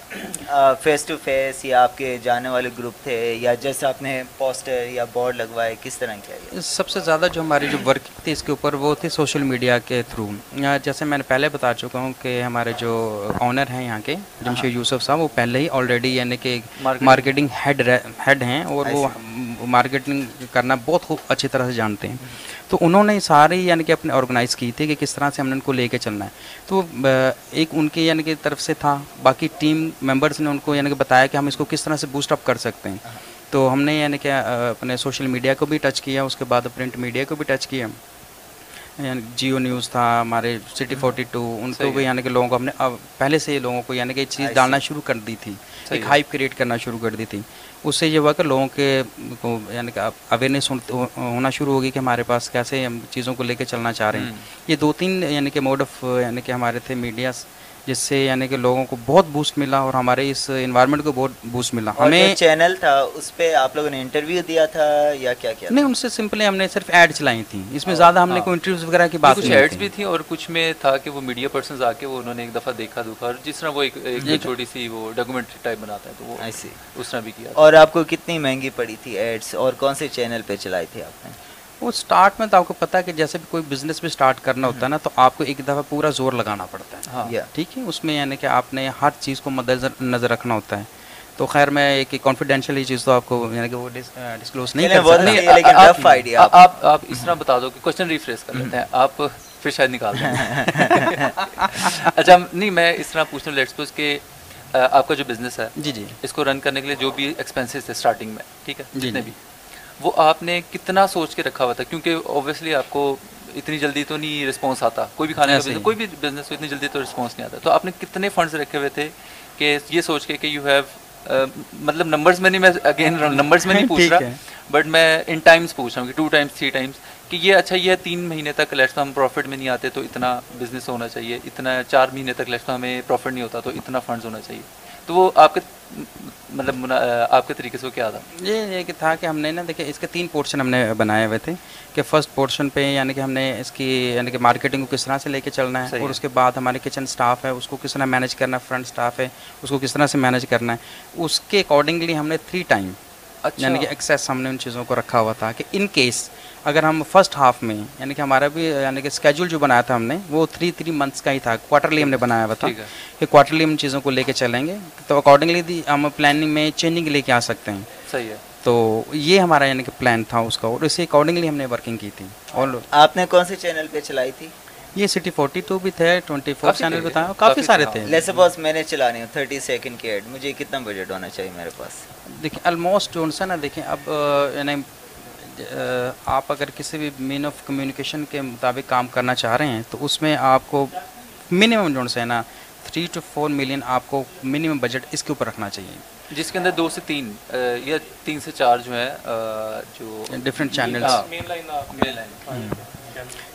فیس ٹو فیس یا آپ کے جانے والے گروپ تھے یا جیسے آپ نے پوسٹر یا بورڈ لگوائے کس طرح کیا سب سے زیادہ جو ہماری جو ورک تھی اس کے اوپر وہ تھی سوشل میڈیا کے تھرو جیسے میں نے پہلے بتا چکا ہوں کہ ہمارے جو آنر ہیں یہاں کے جمشید یوسف صاحب وہ پہلے ہی آلریڈی یعنی کہ مارکیٹنگ ہیڈ ہیڈ ہیں اور وہ مارکیٹنگ کرنا بہت خوب اچھی طرح سے جانتے ہیں۔ تو انہوں نے ساری یعنی کہ اپنے آرگنائز کی تھی کہ کس طرح سے ہم نے ان کو لے کے چلنا ہے۔ تو ایک ان کے یعنی کہ طرف سے تھا باقی ٹیم ممبرس نے ان کو یعنی کہ بتایا کہ ہم اس کو کس طرح سے بوسٹ اپ کر سکتے ہیں۔ تو ہم نے یعنی کہ اپنے سوشل میڈیا کو بھی ٹچ کیا اس کے بعد پرنٹ میڈیا کو بھی ٹچ کیا۔ یعنی جیو نیوز تھا ہمارے سٹی فورٹی ٹو ان کو بھی یعنی کہ لوگوں کو ہم نے پہلے سے لوگوں کو یعنی کہ چیز ڈالنا شروع کر دی تھی۔ ایک ہائپ کریٹ کرنا شروع کر دی تھی۔ اس سے یہ ہوا کہ لوگوں کے کو یعنی کہ اویئرنیس ہونا شروع ہوگی کہ ہمارے پاس کیسے ہم چیزوں کو لے کے چلنا چاہ رہے ہیں۔ یہ دو تین یعنی کہ موڈ آف یعنی کہ ہمارے تھے میڈیاز۔ جس سے یعنی کہ لوگوں کو بہت بوسٹ ملا اور ہمارے اس انوائرمنٹ کو بہت بوسٹ ملا۔ ہمیں چینل تھا اس پہ آپ لوگوں نے انٹرویو دیا تھا یا کیا کیا نہیں ان سے سمپلی ہم نے صرف ایڈ چلائی تھیں۔ اس میں زیادہ ہم نے کوئی انٹرویوز وغیرہ کی بات کچھ ایڈز بھی تھی اور کچھ میں تھا کہ وہ میڈیا پرسنز آ کے وہ انہوں نے ایک دفعہ دیکھا دکھا۔ اور جس طرح وہ ایک چھوٹی سی وہ ڈاکومنٹری ٹائپ بناتا ہے تو وہ ایسے اس طرح بھی کیا۔ اور آپ کو کتنی مہنگی پڑی تھی ایڈس اور کون سے چینل پہ چلائی تھی آپ نے؟ وہ اسٹارٹ میں تو آپ کو پتا ہے کہ جیسے بھی کوئی بزنس بھی اسٹارٹ کرنا ہوتا ہے نا تو آپ کو ایک دفعہ پورا زور لگانا پڑتا ہے۔ ہاں۔ ٹھیک ہے؟ اس میں یعنی کہ آپ نے ہر چیز کو مد نظر رکھنا ہوتا ہے۔ تو خیر میں ایک کانفیڈینشیل چیز تو آپ کو یعنی کہ وہ ڈسکلوز نہیں کر سکتا۔ لیکن آپ- rough idea آپ آپ اس طرح بتا دو کہ کوشچن ریفریز کر لیتے ہیں۔ آپ پھر شاید نکال دیں۔ [laughs] اچھا نہیں میں اس طرح پوچھنا لیٹس سپوز کہ آپ کا جو بزنس ہے جی جی۔ اس کو رن کرنے کے لیے جو بھی ایکسپینسز تھے اسٹارٹنگ میں ٹھیک ہے؟ جی، جتنے جی۔ بھی۔ وہ آپ نے کتنا سوچ کے رکھا ہوا تھا؟ کیونکہ اوبیسلی آپ کو اتنی جلدی تو نہیں رسپانس آتا۔ کوئی بھی کھانے کا۔ کوئی بھی بزنس اتنی جلدی تو رسپانس نہیں آتا۔ تو آپ نے کتنے فنڈز رکھے ہوئے تھے کہ یہ سوچ کے کہ یو ہیو مطلب نمبرز میں نہیں میں اگین نمبرز [laughs] میں نہیں پوچھ رہا۔ بٹ میں ان ٹائمس پوچھ رہا ہوں کہ ٹو ٹائمس تھری ٹائمس کہ یہ اچھا یہ تین مہینے تک لیٹس ہم پروفٹ میں نہیں آتے تو اتنا بزنس ہونا چاہیے۔ اتنا چار مہینے تک لیٹس ہمیں پروفٹ نہیں ہوتا تو اتنا فنڈز ہونا چاہیے۔ تو وہ آپ کے مطلب آپ کے طریقے سے کیا تھا یہ یہ کہ تھا کہ ہم نے نا دیکھیں اس کے تین پورشن ہم نے بنائے ہوئے تھے کہ فرسٹ پورشن پہ یعنی کہ ہم نے اس کی یعنی کہ مارکیٹنگ کو کس طرح سے لے کے چلنا ہے اور۔ اس کے بعد ہمارے کچن سٹاف ہے اس کو کس طرح مینیج کرنا ہے فرنٹ سٹاف ہے اس کو کس طرح سے مینیج کرنا ہے اس کے اکارڈنگلی ہم نے تھری ٹائم اچھا یعنی کہ ایکسیس ہم نے ان چیزوں کو رکھا ہوا تھا کہ ان کیس اگر ہم فرسٹ ہاف میں یعنی کہ ہمارا بھی یعنی کہ اسکیجول جو بنایا تھا ہم نے وہ تھری تھری منتھس کا ہی تھا کوارٹرلی ہم نے بنایا ہوا تھا کہ کوارٹرلی ہم چیزوں کو لے کے چلیں گے۔ تو اکارڈنگلی ہم پلاننگ میں چینجنگ لے کے آ سکتے ہیں۔ صحیح ہے۔ تو یہ ہمارا یعنی کہ پلان تھا اس کا اور اسی اکارڈنگلی ہم نے ورکنگ کی تھی۔ اور آپ نے کون سے چینل پہ چلائی تھی؟ یہ سٹی فورٹی ٹو بھی تھے ٹوئنٹی فور چینل بھی تھا کافی سارے تھے، تھے۔ لیٹس سپوز میں نے چلانی ہوں تھرٹی سیکنڈ کی ایڈ مجھے کتنا بجٹ ہونا چاہیے میرے پاس؟ دیکھیں آلموسٹ جو سا نا دیکھیں اب یعنی آپ اگر کسی بھی مین آف کمیونیکیشن کے مطابق کام کرنا چاہ رہے ہیں تو اس میں آپ کو منیمم جو ہے نا تھری ٹو فور ملین آپ کو منیمم بجٹ اس کے اوپر رکھنا چاہیے۔ جس کے اندر دو سے تین یا تین سے چار جو ہیں جو ڈفرینٹ چینلس۔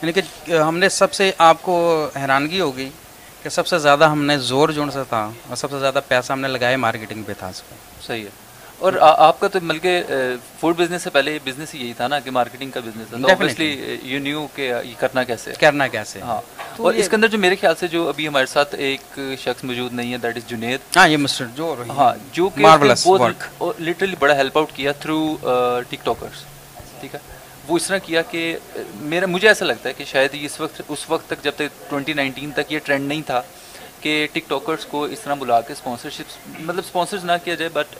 یعنی کہ ہم نے سب سے آپ کو حیرانگی ہوگی کہ سب سے زیادہ ہم نے زور جو سا تھا اور سب سے زیادہ پیسہ ہم نے لگایا مارکیٹنگ پہ تھا۔ اس پہ صحیح ہے۔ اور آپ کا تو بلکہ فوڈ بزنس سے پہلے بزنس ہی یہی تھا نا کہ مارکیٹنگ کا بزنس تھا تو Definitely. obviously یو نیو کہ یہ کرنا کیسے ہے۔ کرنا کیسے ہاں تو اور اس کے اندر جو میرے خیال سے جو ابھی ہمارے ساتھ ایک شخص موجود نہیں ہے دیٹ از جنید ہاں یہ مسٹر جو ہاں جو کہ. لٹرلی بڑا ہیلپ آؤٹ کیا تھرو ٹک ٹاکرس ٹھیک ہے وہ اس طرح کیا کہ میرا مجھے ایسا لگتا ہے کہ شاید اس وقت اس وقت تک جب تک ٹوئنٹی نائنٹین تک یہ ٹرینڈ نہیں تھا کہ ٹک ٹاکرس کو اس طرح بلا کے اسپانسرشپ مطلب اسپانسرز نہ کیا جائے بٹ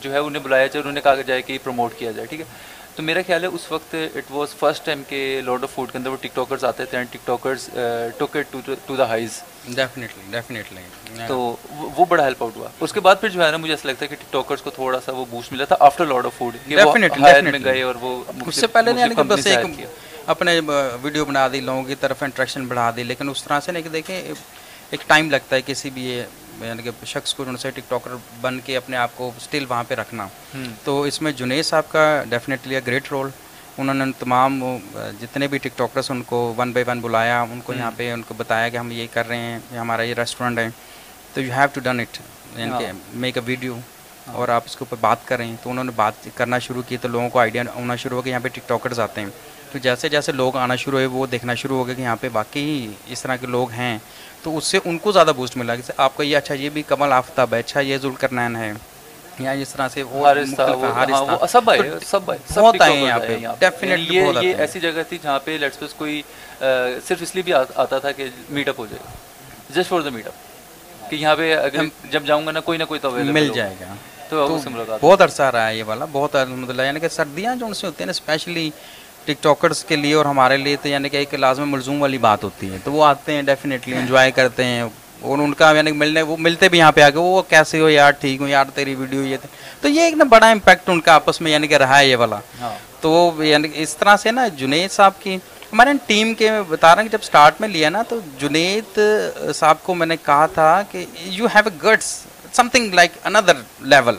جو ہے انہیں بلایا جائے اور انہیں کہا جائے کہ پروموٹ کیا جائے ٹھیک ہے؟ تو میرا خیال ہے اس وقت اٹ واز فرسٹ ٹائم کہ لارڈ آف فوڈ کے اندر وہ ٹک ٹاکرز آتے تھے and TikTokers took it to the highs definitely definitely تو وہ- بڑا ہیلپ آؤٹ ہوا۔ اس کے بعد پھر جو ہے نا مجھے ایسا لگتا ہے کہ ٹک ٹاکرس کو تھوڑا سا وہ بوسٹ ملا تھا آفٹر لارڈ آف فوڈ میں. گئے اور وہ اس سے پہلے نہیں یعنی بس ایک۔ اپنے ویڈیو بنا دی لوگوں کی طرف انٹریکشن بڑھا دی لیکن اس طرح سے نہیں کہ دیکھیں ایک ٹائم لگتا ہے کسی بھی یہ یعنی کہ شخص کو ان سے ٹک ٹاکر بن کے اپنے آپ کو اسٹل وہاں پہ رکھنا۔ تو اس میں جنید صاحب کا ڈیفینیٹلی گریٹ رول انہوں نے تمام جتنے بھی ٹک ٹاکرس ان کو ون بائی ون بلایا ان کو یہاں پہ ان کو بتایا کہ ہم یہ کر رہے ہیں یہ ہمارا یہ ریسٹورینٹ ہے۔ تو you have to done it یعنی کہ میک اے ویڈیو اور آپ اس کے اوپر بات کریں تو انہوں نے بات کرنا شروع کی تو لوگوں کو آئیڈیا ہونا شروع ہو کہ یہاں پہ ٹک ٹاکرز آتے ہیں۔ تو جیسے جیسے لوگ آنا شروع ہوئے وہ دیکھنا شروع ہو گئے کہ یہاں پہ واقعی اس طرح کے لوگ ہیں۔ تو اس سے ان کو زیادہ بوسٹ ملا۔ کہ آپ کا یہ اچھا یہ بھی کمل آفتاب ہے اچھا یہ ذوالکرنین ہے۔ یا اس طرح سے وہ- ہاں، سب آئے سب آئے سب بہت آئے یہاں پہ۔ ڈیفینیٹلی یہ ایسی جگہ تھی جہاں پہ لیٹس پس کوئی صرف اس لیے بھی آتا تھا کہ میٹ اپ ہو جائے۔ گا just for the meet up کہ یہاں پہ اگر جب جاؤں گا نا کوئی نہ کوئی تو مل۔ جائے گا۔ تو بہت عرصہ رہا ہے یہ والا بہت الحمد للہ یعنی کہ سردیاں جو ان سے ہوتی ہیں نا اسپیشلی ٹک ٹاکرس کے لیے اور ہمارے لیے تو یعنی کہ ایک لازم ملزوم والی بات ہوتی ہے تو وہ آتے ہیں ڈیفینیٹلی انجوائے کرتے ہیں اور ان کا یعنی ملنے وہ ملتے بھی یہاں پہ آ کے وہ کیسے ہو یار ٹھیک ہو یار تیری ویڈیو یہ تو یہ ایک نا بڑا امپیکٹ ان کا آپس میں یعنی کہ رہا ہے یہ والا۔ ہاں۔ تو یعنی اس طرح سے نا جنید صاحب کی ہمارے ٹیم کے میں بتا رہا ہوں کہ جب سٹارٹ میں لیا نا تو جنید صاحب کو میں نے کہا تھا کہ you have a goods something like another level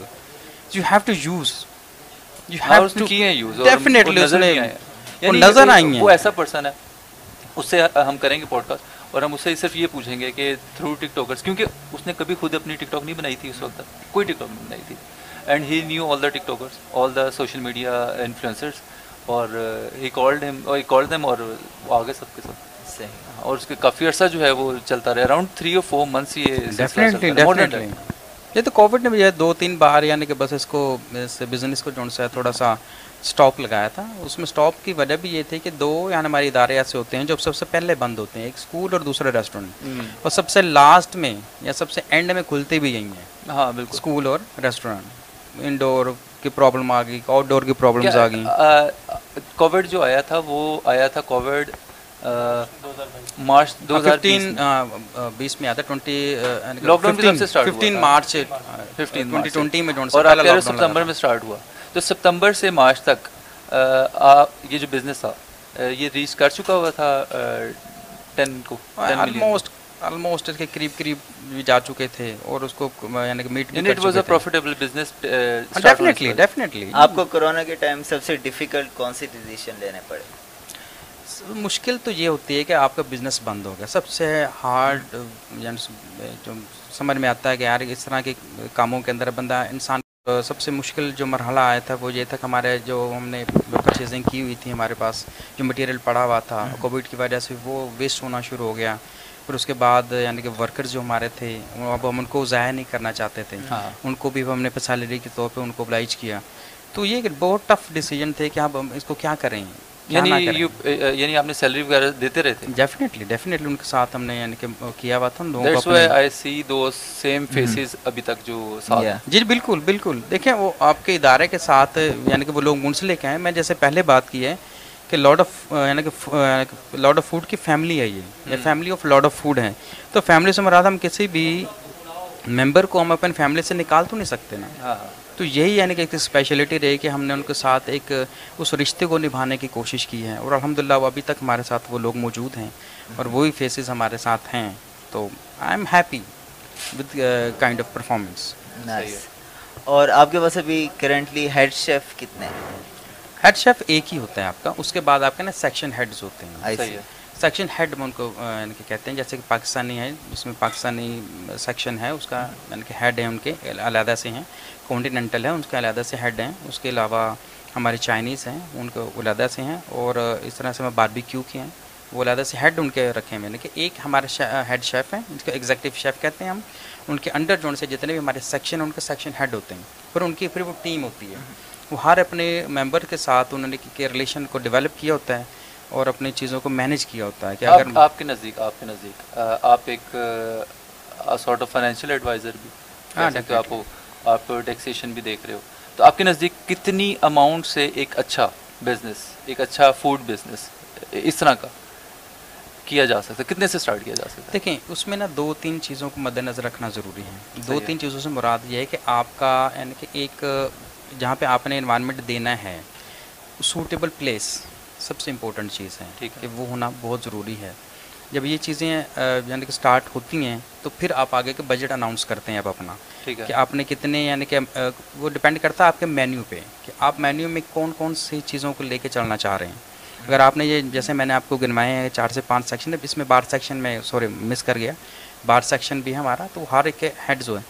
you have to use you use اور ڈیفینیٹلی وہ یعنی نظر آئیں گے۔ وہ ایسا پرسن ہے اس سے ہم کریں گے پوڈ کاسٹ اور ہم اس سے صرف یہ پوچھیں گے کہ تھرو ٹک ٹاکرس کیونکہ اس نے کبھی خود اپنی ٹک ٹاک نہیں بنائی تھی اس وقت تک کوئی ٹک ٹاک نہیں بنائی تھی۔ And he knew all the TikTokers all the social media influencers اور ہی کالڈ ہم اور کالڈ دیم اور آگے سب کے ساتھ اور اس کے کافی عرصہ جو ہے وہ چلتا رہا۔ اراؤنڈ تھری اور فور منتھس یہ یہ تو کووڈ نے بھی ہے دو تین باہر یعنی کہ بس اس کو بزنس کو جو ہے تھوڑا سا سٹاپ لگایا تھا۔ اس میں سٹاپ کی وجہ بھی یہ تھی کہ دو یعنی ہمارے ادارے ایسے ہوتے ہیں جو سب سے پہلے بند ہوتے ہیں ایک سکول اور دوسرا ریسٹورنٹ اور سب سے لاسٹ میں یا سب سے اینڈ میں کھلتے بھی یہی ہیں۔ ہاں بالکل۔ اسکول اور ریسٹورنٹ انڈور کی پرابلم آ گئی آؤٹ ڈور کی پرابلم آ گئیں۔ کووڈ جو آیا تھا وہ آیا تھا کووڈ مارچ ہاں، دو ہزار تین بیس میں آیا یعنی تھا۔ Twenty lockdown fifteen March fifteen twenty میں اور سپتمبر میں اسٹارٹ ہوا۔ تو سپتمبر سے مارچ تک یہ جو بزنس تھا یہ ریچ کر چکا ہوا تھا ٹین کو آلموسٹ آلموسٹ کے قریب قریب بھی جا چکے تھے اور اس کو یعنی کہ meat it was a profitable business definitely definitely آپ کو کرونا کے ٹائم سب سے ڈیفیکلٹ کون سی ڈیسیشن لینے پڑے؟ مشکل تو یہ ہوتی ہے کہ آپ کا بزنس بند ہو گیا۔ سب سے ہارڈ یعنی جو سمجھ میں آتا ہے کہ یار اس طرح کے کاموں کے اندر بندہ انسان سب سے مشکل جو مرحلہ آیا تھا وہ یہ تھا کہ ہمارے جو ہم نے پرچیزنگ کی ہوئی تھی ہمارے پاس جو مٹیریل پڑا ہوا تھا کووڈ کی وجہ سے وہ ویسٹ ہونا شروع ہو گیا۔ پھر اس کے بعد یعنی کہ ورکرز جو ہمارے تھے اب ہم ان کو ضائع نہیں کرنا چاہتے تھے۔ ہاں۔ ان کو بھی ہم نے سیلری کے طور پہ ان کو بلائج کیا۔ تو یہ بہت ٹف ڈیسیجن تھے کہ اب ہم اس کو کیا کریں۔ یعنی یعنی آپ نے سیلری وغیرہ دیتے رہے تھے؟ ڈیفینیٹلی ڈیفینیٹلی ان کے ساتھ ہم نے یعنی کہ کیا ہوا تھا ان لوگوں کو آئی سی دو سیم فیسز ابھی تک جو ساتھ جی بالکل بالکل۔ دیکھیں وہ آپ کے ادارے کے ساتھ یعنی کہ وہ لوگ منسلک ہیں میں جیسے پہلے بات کی ہے کہ لاڈ آف یعنی کہ لاڈ آف فوڈ کی فیملی ہے یہ۔ Family of Lord of Food ہیں۔ تو فیملی سے مراد ہم کسی بھی ممبر کو ہم اپنے فیملی سے نکال تو نہیں سکتے نا۔ ہاں، ہاں۔ تو یہی یعنی کہ ایک اسپیشلٹی رہی کہ ہم نے ان کے ساتھ ایک اس رشتے کو نبھانے کی کوشش کی ہے اور الحمدللہ وہ ابھی تک ہمارے ساتھ وہ لوگ موجود ہیں اور وہی فیسز ہمارے ساتھ ہیں تو I am happy with kind of performance اور آپ کے پاس ابھی کرنٹلی ہیڈ شیف کتنے ہیں؟ ہیڈ شیف ایک ہی ہوتا ہے آپ کا اس کے بعد آپ کے نا سیکشن ہیڈز ہوتے ہیں۔ سیکشن ہیڈ میں ان کو uh, یعنی کہ کہتے ہیں جیسے کہ پاکستانی ہے جس میں پاکستانی سیکشن ہے اس کا یعنی کہ ہیڈ ہے ان کے علیحدہ سے ہیں۔ کونٹیننٹل ہیں ان کے علیحدہ سے ہیڈ ہیں۔ اس کے علاوہ ہمارے چائنیز ہیں ان کے علیحدہ سے ہیں۔ اور اس طرح سے میں باربی کیو کی ہیں۔ وہ علیحدہ سے ہیڈ ان کے رکھے ہیں۔ کہ ایک ہمارے ہیڈ شیف ہیں جس کو ایگزیکٹو شیف کہتے ہیں ہم ان کے انڈر جون سے جتنے بھی ہمارے سیکشن ان کے سیکشن ہیڈ ہوتے ہیں۔ پھر ان کی پھر وہ ٹیم ہوتی ہے۔ وہ ہر اپنے ممبر کے ساتھ انہوں نے کے ریلیشن کو ڈیولپ کیا ہوتا ہے اور اپنی چیزوں کو مینج کیا ہوتا ہے کہ اگر آپ کے نزدیک آپ کے نزدیک آپ ایک سارٹ آف فائنینشیل ایڈوائزر بھی ہاں آپ آپ ٹیکسیشن بھی دیکھ رہے ہو۔ تو آپ کے نزدیک کتنی اماؤنٹ سے ایک اچھا بزنس ایک اچھا فوڈ بزنس اس طرح کا کیا جا سکتا ہے؟ کتنے سے سٹارٹ کیا جا سکتا ہے؟ دیکھیں اس میں نا دو تین چیزوں کو مد نظر رکھنا ضروری ہے دو تین چیزوں سے مراد یہ ہے کہ آپ کا یعنی کہ ایک جہاں پہ آپ نے انوائرمنٹ دینا ہے سوٹیبل پلیس سب سے امپورٹنٹ چیز ہے۔ کہ وہ ہونا بہت ضروری ہے۔ جب یہ چیزیں یعنی کہ سٹارٹ ہوتی ہیں تو پھر آپ آگے کے بجٹ اناؤنس کرتے ہیں آپ اپنا کہ آپ نے کتنے یعنی کہ وہ ڈپینڈ کرتا ہے آپ کے مینیو پہ کہ آپ مینیو میں کون کون سی چیزوں کو لے کے چلنا چاہ رہے ہیں۔ اگر آپ نے یہ جیسے میں نے آپ کو گنوائے ہیں چار سے پانچ سیکشن ہے اس میں بار سیکشن میں سوری مس کر گیا۔ بار سیکشن بھی ہے ہمارا تو ہر ایک کے ہیڈز ہوئے۔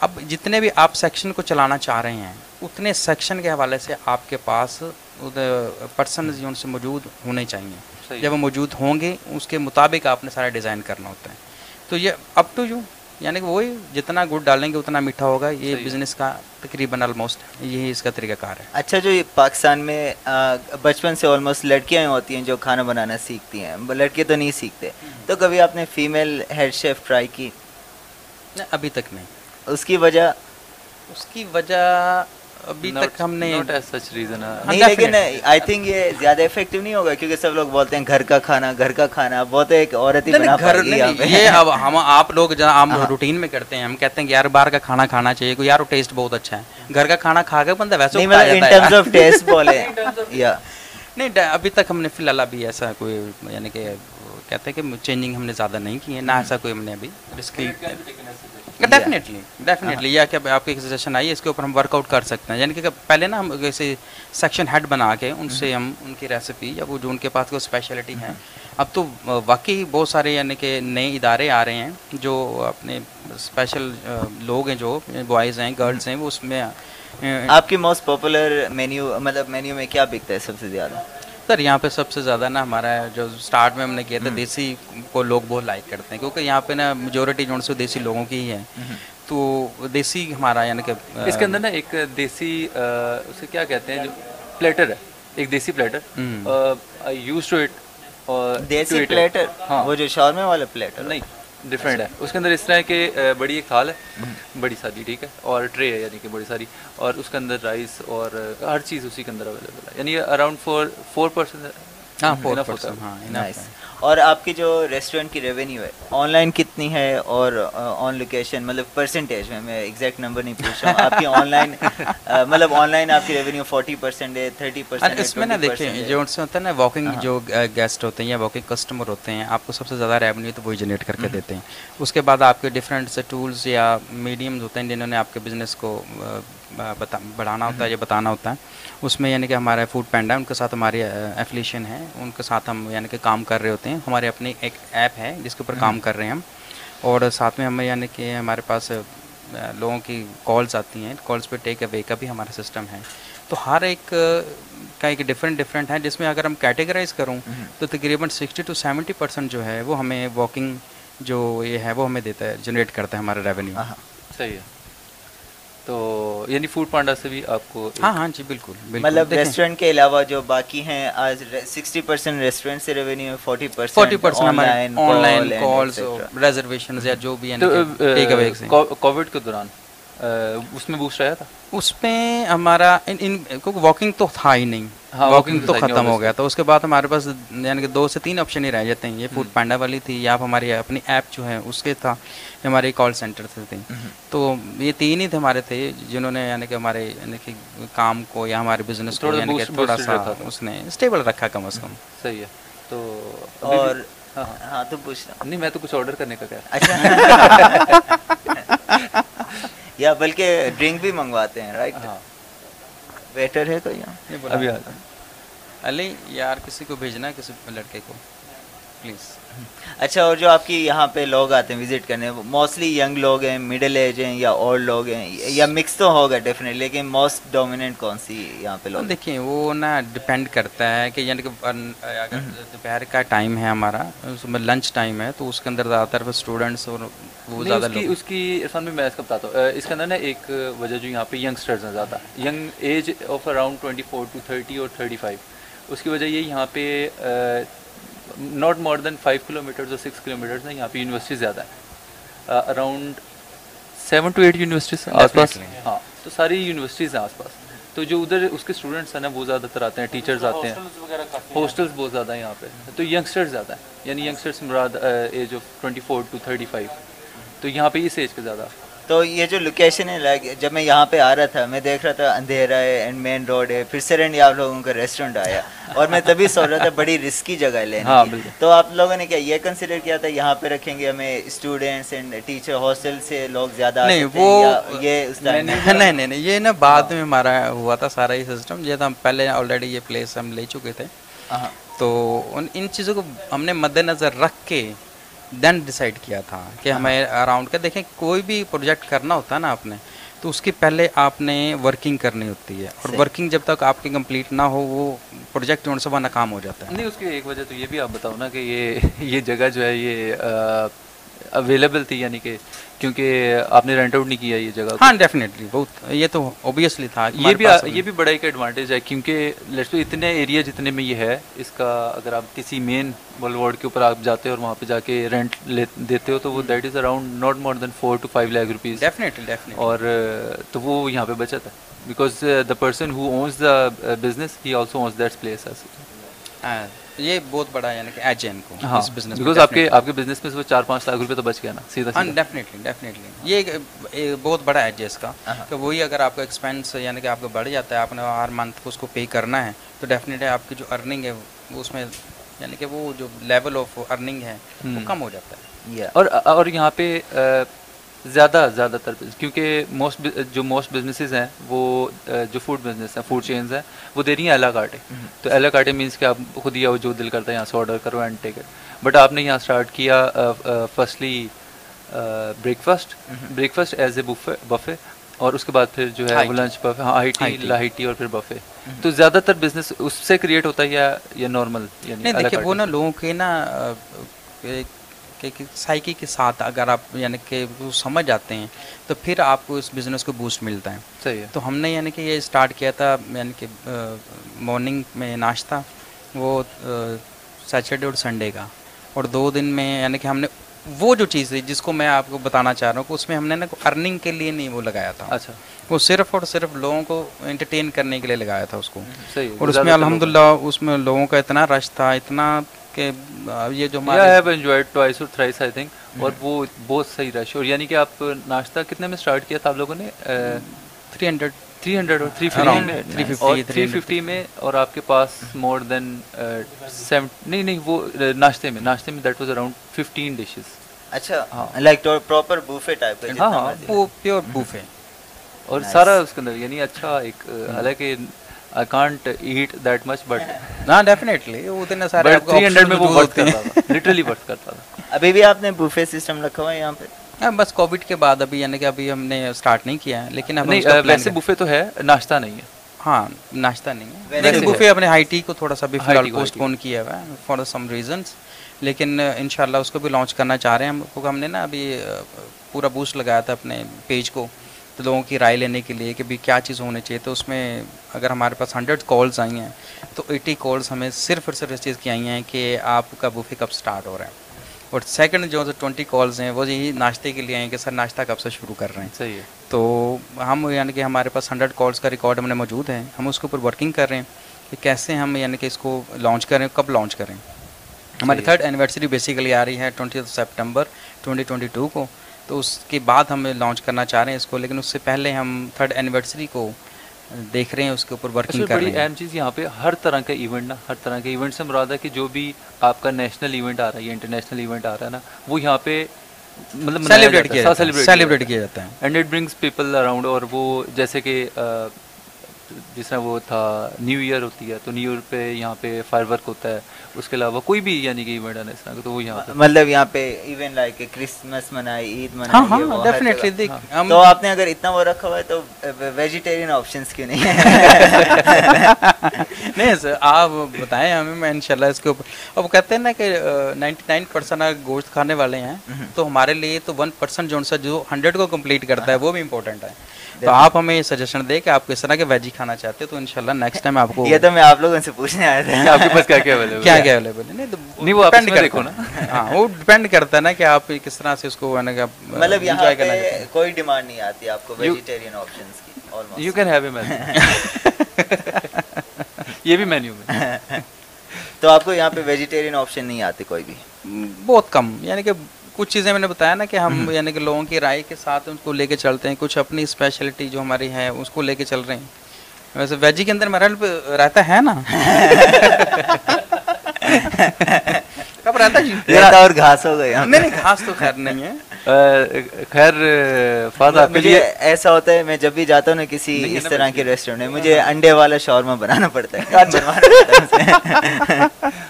اب جتنے بھی آپ سیکشن کو چلانا چاہ رہے ہیں اتنے سیکشن کے حوالے سے آپ کے پاس پرسنز ان سے موجود ہونے چاہیے۔ جب وہ موجود ہوں گے اس کے مطابق آپ نے سارا ڈیزائن کرنا ہوتا ہے۔ تو یہ اپ ٹو یو یعنی کہ وہی جتنا گڑ ڈالیں گے اتنا میٹھا ہوگا۔ یہ بزنس کا تقریباً آلموسٹ یہی اس کا طریقہ کار ہے۔ اچھا جو پاکستان میں بچپن سے آلموسٹ لڑکیاں ہوتی ہیں جو کھانا بنانا سیکھتی ہیں۔ لڑکے تو نہیں سیکھتے۔ تو کبھی آپ نے فیمیل ہیڈ شیف ٹرائی کی؟ ابھی تک نہیں۔ اس کی وجہ؟ اس کی وجہ ابھی تک ہم نے نہیں لیکن آئی تھنک یہ زیادہ ایفیکٹیو نہیں ہوگا کیونکہ سب لوگ بولتے ہیں گھر کا کھانا گھر کا کھانا بہت ایک عورت ہی بنا گھر یہ اب ہم آپ لوگ جہاں ہم ہاں۔ روٹین میں کرتے ہیں ہم کہتے ہیں یار باہر کا کھانا کھانا چاہیے یار ٹیسٹ بہت اچھا ہے۔ گھر کا کھانا کھا کے بندہ ویسے ان ٹرمز آف ٹیسٹ بولے۔ یا نہیں ابھی تک ہم نے فی الحال ابھی ایسا کوئی یعنی کہ کہتے ہیں کہ چینجنگ ہم نے زیادہ نہیں کی ہے نہ ایسا کوئی ہم نے ابھی ڈسکریٹ ڈیفینیٹلی ڈیفینیٹلی یہ کہ آپ کی سجیشن آئی ہے اس کے اوپر ہم ورک آؤٹ کر سکتے ہیں یعنی کہ پہلے نا ہم جیسے سیکشن ہیڈ بنا کے ان سے ہم ان کی ریسیپی یا وہ جو ان کے پاس کوئی اسپیشلٹی ہیں اب تو واقعی بہت سارے یعنی کہ نئے ادارے آ رہے ہیں جو اپنے اسپیشل لوگ ہیں جو بوائز ہیں گرلز ہیں وہ اس میں آپ کی موسٹ پاپولر مینیو مطلب مینیو میں کیا بکتا ہے سب سے زیادہ سر یہاں پہ سب سے زیادہ نا ہمارا جو سٹارٹ میں ہم نے کیا تھا دیسی کو لوگ بہت لائک کرتے ہیں کیونکہ یہاں پہ نا میجورٹی جو سو دیسی لوگوں کی ہی ہے تو دیسی ہمارا یعنی کہ اس کے اندر نا ایک دیسی اسے کیا کہتے ہیں جو پلیٹر ہے ایک desi platter use to it desi platter ہاں. وہ جو شاورما والے پلیٹر نہیں. ڈفرینٹ ہے اس کے اندر اس طرح کہ بڑی ایک تھال ہے. بڑی ساری ٹھیک ہے. اور ٹرے ہے یعنی کہ بڑی ساری. اور اس کے اندر رائس اور ہر چیز اسی کے اندر اویلیبل ہے. یعنی اراؤنڈ فور فور پرسینٹ ہاں فور پرسینٹ ہاں نائس اور آپ کی جو ریسٹورینٹ کی ریونیو ہے آن لائن کتنی ہے اور آن لوکیشن مطلب پرسنٹیج میں میں ایگزیکٹ نمبر نہیں پوچھ رہا ہوں. آپ کی آن لائن [laughs] مطلب آن لائن آپ کی ریونیو فورٹی پرسینٹ ہے تھرٹی پرسینٹ اس میں نا دیکھیں جو ان سے ہوتا ہے نا واکنگ جو گیسٹ ہوتے ہیں یا واکنگ کسٹمر ہوتے ہیں آپ کو سب سے زیادہ ریونیو تو وہی جنریٹ کر کے دیتے ہیں. اس کے بعد آپ کے ڈفرینٹ سے ٹولس یا میڈیمز ہوتے ہیں جنہوں نے آپ کے بزنس کو بڑھانا ہوتا ہے یا بتانا ہوتا ہے۔ اس میں یعنی کہ ہمارا فوڈ پینڈا ان کے ساتھ ہماری ایفلیشن ہے ان کے ساتھ ہم یعنی کہ کام کر رہے ہوتے ہیں۔ ہمارے اپنی ایک ایپ ہے جس کے اوپر کام کر رہے ہیں ہم۔ اور ساتھ میں ہمیں یعنی کہ ہمارے پاس لوگوں کی کالز آتی ہیں۔ کالز پہ ٹیک اوے کا بھی ہمارا سسٹم ہے۔ تو ہر ایک کا ایک ڈفرینٹ ڈفرینٹ ہے۔ جس میں اگر ہم کیٹیگرائز کروں تو تقریباً سکسٹی ٹو سیونٹی پرسینٹ جو ہے وہ ہمیں واکنگ جو یہ ہے وہ ہمیں دیتا ہے جنریٹ کرتا ہے ہمارا ریونیو صحیح ہے۔ تو یعنی فوڈ پانڈا سے بھی آپ کو ہاں ہاں جی بالکل مطلب ریسٹورینٹ کے علاوہ جو باقی ہیں آج سکسٹی پرسینٹ ریسٹورینٹ سے revenue forty percent forty percent online calls reservation یا جو بھی کووڈ کے دوران اس میں بوسٹ آیا تھا؟ اس میں ہمارا کیونکہ واکنگ تو تھا ہی نہیں۔ واکنگ ہاں، تو ختم ہو گیا۔ تھا اس کے بعد ہمارے پاس یعنی کہ دو سے تین آپشن ہی رہ جاتے ہیں۔ یہ فوڈ پینڈا والی تھی یا آپ ہماری اپنی ایپ جو ہے اس کے تھا ہمارے کال سینٹر سے تھے تو یہ تین ہی تھے ہمارے تھے جنہوں نے یعنی کہ ہمارے یعنی کہ کام کو یا ہمارے بزنس کو یعنی کہ تھوڑا سا اس نے اسٹیبل رکھا کم از کم۔ صحیح ہے۔ تو اور ہاں۔ تو پوچھ رہا نہیں میں تو کچھ آرڈر کرنے کا کہہ اچھا۔ [laughs] یا بلکہ ڈرنک بھی منگواتے ہیں رائٹ ویٹر ہے کوئی ابھی علی یار کسی کو بھیجنا کسی لڑکے کو۔ پلیز۔ اچھا اور جو آپ کی یہاں پہ لوگ آتے ہیں وزٹ کرنے موسٹلی ینگ لوگ ہیں مڈل ایج ہیں یا اولڈ لوگ ہیں؟ یا مکس تو ہوگا ڈیفینیٹلی لیکن موسٹ ڈومیننٹ کون سی یہاں پہ لوگ؟ دیکھیں وہ نا ڈپینڈ کرتا ہے کہ یعنی کہ اگر دوپہر کا ٹائم ہے ہمارا اس میں لنچ ٹائم ہے تو اس کے اندر زیادہ تر اسٹوڈنٹس اور وہ زیادہ لوگ اس کی عرفان میں میں اس کا بتاتا ہوں اس کے اندر نا ایک وجہ جو یہاں پہ ینگسٹرز ہیں زیادہ young age of around twenty four to thirty اور تھرٹی فائیو اس کی وجہ یہ یہاں پہ not more than five kilometres اور سکس کلو میٹرز ہیں یہاں پہ یونیورسٹی زیادہ ہیں around seven to eight universities آس پاس ہاں تو ساری یونیورسٹیز ہیں آس پاس۔ تو جو ادھر اس کے اسٹوڈنٹس ہیں نا وہ زیادہ تر آتے ہیں ٹیچرز آتے ہیں۔ ہاسٹلس بہت زیادہ ہیں یہاں پہ۔ تو ینگسٹرز زیادہ ہیں یعنی youngsters Murad age of twenty four to thirty five تو یہاں پہ اس ایج کے زیادہ۔ تو یہ جو لوکیشن ہے لائک جب میں یہاں پہ آ رہا تھا میں دیکھ رہا تھا اندھیرا ہے اینڈ مین روڈ ہے پھر سرنڈ آپ لوگوں کا ریسٹورینٹ آیا۔ اور میں تبھی سوچ رہا تھا بڑی رسکی جگہ ہے لینے ہاں، کی۔ تو آپ لوگوں نے کیا یہ کنسیڈر کیا تھا؟ یہاں پہ رکھیں گے ہمیں اسٹوڈینٹس اینڈ ٹیچر ہاسٹل سے لوگ زیادہ نہیں وہ یہ نہیں نہیں یہ نا بعد میں ہمارا ہوا تھا سارا یہ سسٹم یہ تو ہم پہلے آلریڈی یہ پلیس ہم لے چکے تھے۔ ہاں۔ تو ان چیزوں کو ہم نے مد نظر رکھ کے دین ڈیسائڈ کیا تھا کہ ہمیں اراؤنڈ کا دیکھیں کوئی بھی پروجیکٹ کرنا ہوتا ہے نا آپ نے تو اس کی پہلے آپ نے ورکنگ کرنی ہوتی ہے۔ اور ورکنگ جب تک آپ کی کمپلیٹ نہ ہو وہ پروجیکٹ جو ہے وہ ناکام ہو جاتا ہے۔ نہیں اس کی ایک وجہ تو یہ بھی آپ بتاؤ نا کہ یہ یہ جگہ جو ہے یہ اویلیبل تھی یعنی کہ کیونکہ آپ نے رینٹ آؤٹ نہیں کیا یہ جگہ ہاں ڈیفینیٹلی بہت یہ تو اوبیسلی تھا یہ بھی یہ بھی بڑا ایک ایڈوانٹیج ہے کیونکہ لیٹس تو اتنے ایریا جتنے میں یہ ہے اس کا اگر آپ کسی مین ورلڈ وارڈ کے اوپر آپ جاتے ہیں اور وہاں پہ جا کے رینٹ دیتے ہو تو وہ that is around not more than four to five lakh rupees definitely اور تو وہ یہاں پہ بچت ہے۔ Because the person who owns the business he also owns that place یہ بہت بڑا یعنی کہ ایج ہے ان کو ہاں بزنس بیکاز آپ کے آپ کے بزنس میں چار پانچ لاکھ روپے تو بچ گیا نا سیدھا ہاں ڈیفینیٹلی ڈیفینیٹلی یہ بہت بڑا ایج ہے اس کا کہ وہی اگر آپ کا ایکسپینس یعنی کہ آپ کا بڑھ جاتا ہے آپ نے ہر منتھ اس کو پے کرنا ہے تو ڈیفینیٹلی آپ کی جو ارننگ ہے وہ اس میں یعنی کہ وہ جو لیول آف ارننگ ہے وہ کم ہو جاتا ہے۔ اور اور یہاں پہ زیادہ زیادہ تر کیونکہ موسٹ جو موسٹ بزنسز ہیں وہ جو فوڈ بزنس ہیں فوڈ چینز ہیں وہ دے رہی ہیں الا کاٹے تو الا کاٹے مینس کہ آپ خود ہی آؤ جو دل کرتا ہے یہاں سے آرڈر کرو اینڈ ٹیک اٹ بٹ آپ نے یہاں اسٹارٹ کیا firstly breakfast breakfast as a buffet buffet اور اس کے بعد پھر جو ہے وہ لنچ بفے ہاں آئی ٹی لاہی ٹی اور پھر بفے تو زیادہ تر بزنس اس سے کریٹ ہوتا ہے یا یا نارمل یعنی دیکھیے وہ نا لوگوں کے نا سائیکے سائیکی کے ساتھ اگر آپ یعنی کہ سمجھ آتے ہیں تو پھر آپ کو اس بزنس کو بوسٹ ملتا ہے۔ صحیح تو ہم نے یعنی کہ یہ اسٹارٹ کیا تھا یعنی کہ مارننگ میں ناشتہ وہ سیچرڈے اور سنڈے کا۔ اور دو دن میں یعنی کہ ہم نے وہ جو چیز تھی جس کو میں آپ کو بتانا چاہ رہا ہوں کہ اس میں ہم نے نا ارننگ کے لیے نہیں وہ لگایا تھا۔ اچھا۔ وہ صرف اور صرف لوگوں کو انٹرٹین کرنے کے لیے لگایا تھا اس کو۔ اور اس میں الحمدللہ اس میں لوگوں کا اتنا رش تھا اتنا کہ یہ جو بہت صحیح رش اور یعنی کہ آپ ناشتہ کتنے میں سٹارٹ کیا تھا آپ لوگوں نے؟ Three hundred three hundred three fifty میں اور آپ کے پاس مور دین نہیں نہیں وہ ناشتے میں ناشتے میں that was around fifteen dishes اچھا لائک پراپر پیور بوفے اور سارا اس کے اندر یعنی اچھا ایک حالانکہ I can't eat that much but ہاں ڈیفینیٹلی وہ اتنے سارے تھری ہنڈریڈ میں وہ ورک کرتا تھا لٹرلی ورک کرتا تھا ابھی بھی آپ نے بوفے سسٹم رکھا ہوا ہے یہاں پہ بس کووڈ کے بعد ابھی یعنی کہ ابھی ہم نے اسٹارٹ نہیں کیا ہے لیکن ویسے بوفے تو ہے ناشتہ نہیں ہے ہاں ناشتہ نہیں ہے ویسے بوفے اپنے ہائی ٹی کو تھوڑا سا بھی فی الحال پوسٹ پون کیا ہوا ہے فار سم ریزنس لیکن انشاءاللہ اس کو بھی لانچ کرنا چاہ رہے ہیں ہم کو ہم نے نا ابھی پورا بوسٹ لگایا تھا اپنے پیج کو تو لوگوں کی رائے لینے کے لیے کہ بھی کیا چیز ہونی چاہیے تو اس میں اگر ہمارے پاس ہنڈریڈ کالز آئی ہیں تو ایٹی کالز ہمیں صرف اور صرف اس چیز کی آئی ہیں کہ آپ کا بوفے کب سٹارٹ ہو رہا ہے۔ اور سیکنڈ جو ٹوئنٹی کالز ہیں وہ یہی ناشتے کے لیے ہیں کہ سر ناشتہ کب سے شروع کر رہے ہیں۔ صحیح ہے۔ تو ہم یعنی کہ ہمارے پاس ہنڈریڈ کالز کا ریکارڈ ہم نے موجود ہے۔ ہم اس کے اوپر ورکنگ کر رہے ہیں کہ کیسے ہم یعنی کہ اس کو لانچ کریں کب لانچ کریں۔ ہماری تھرڈ اینیورسری بیسیکلی آ رہی ہے twenty September twenty twenty two کو۔ تو اس کے بعد ہم لانچ کرنا چاہ رہے ہیں اس کو لیکن اس سے پہلے ہم تھرڈ اینیورسری کو دیکھ رہے ہیں اس کے اوپر ورکنگ اچھا، کر رہے ہیں۔ اہم چیز یہاں پہ ہر طرح کا ایونٹ نا ہر طرح کے ایونٹ سے مراد ہے کہ جو بھی آپ کا نیشنل ایونٹ آ رہا ہے یا انٹرنیشنل ایونٹ آ رہا ہے نا وہ یہاں پہ مطلب سیلیبریٹ کیا جاتا ہے۔ And it brings people around اور وہ جیسے کہ جس جیسا وہ تھا نیو ایئر ہوتی ہے تو نیو ایئر پہ یہاں پہ فائر ورک ہوتا ہے۔ اس کے علاوہ کوئی بھی یعنی کہ ایونٹ ہے اس طرح تو وہ یہاں مطلب یہاں پہ ایون لائک کرسمس منائی عید منائی ہاں ہاں ڈیفینیٹلی ہاں۔ تو آپ نے اگر اتنا وہ رکھا ہوا ہے تو ویجیٹیرین آپشنس کیوں نہیں نہیں سر آپ بتائیں ہمیں میں انشاءاللہ اس کے اوپر۔ اب کہتے ہیں نا کہ نائنٹی نائن پرسینٹ گوشت کھانے والے ہیں تو ہمارے لیے تو ون پرسینٹ جو ہنڈریڈ کو کمپلیٹ کرتا ہے ہاں۔ وہ بھی امپورٹنٹ ہے۔ تو آپ ہمیں یہ سجیشن دیں کہ آپ کس طرح کے ویجی کھانا چاہتے ہیں تو ان شاء اللہ نیکسٹ ٹائم آپ کو یہ تو میں آپ لوگوں سے پوچھنے آیا تھا۔ [laughs] آپ کے پاس کیا کیا اویلیبل کیا کیا اویلیبل ہے؟ نہیں وہ ڈیپینڈ دیکھو ہاں وہ ڈیپینڈ کرتا ہے نا کہ آپ کس طرح سے اس کو یعنی مطلب کوئی ڈیمانڈ نہیں آتی آپ کو vegetarian options you can have یہ بھی مینیو میں۔ [laughs] تو آپ کو یہاں پہ ویجیٹیرین آپشن نہیں آتے کوئی بھی؟ بہت کم یعنی کہ کچھ چیزیں میں نے بتایا نا کہ ہم یعنی کہ لوگوں کی رائے کے ساتھ ان کو لے کے چلتے ہیں کچھ اپنی اسپیشلٹی جو ہماری ہے اس کو لے کے چل رہے ہیں۔ ویسے ویجی کے اندر مرل رہتا ہے نا؟ [laughs] کب رہتا ہے؟ اور گھاس ہو گیا نہیں نہیں گھاس تو خیر نہیں ہے۔ خیر فاضا مجھے ایسا ہوتا ہے میں جب بھی جاتا ہوں نا کسی اس طرح کے ریسٹورینٹ میں مجھے ہاں، ہاں۔ انڈے والا شورما بنانا پڑتا ہے اچھا۔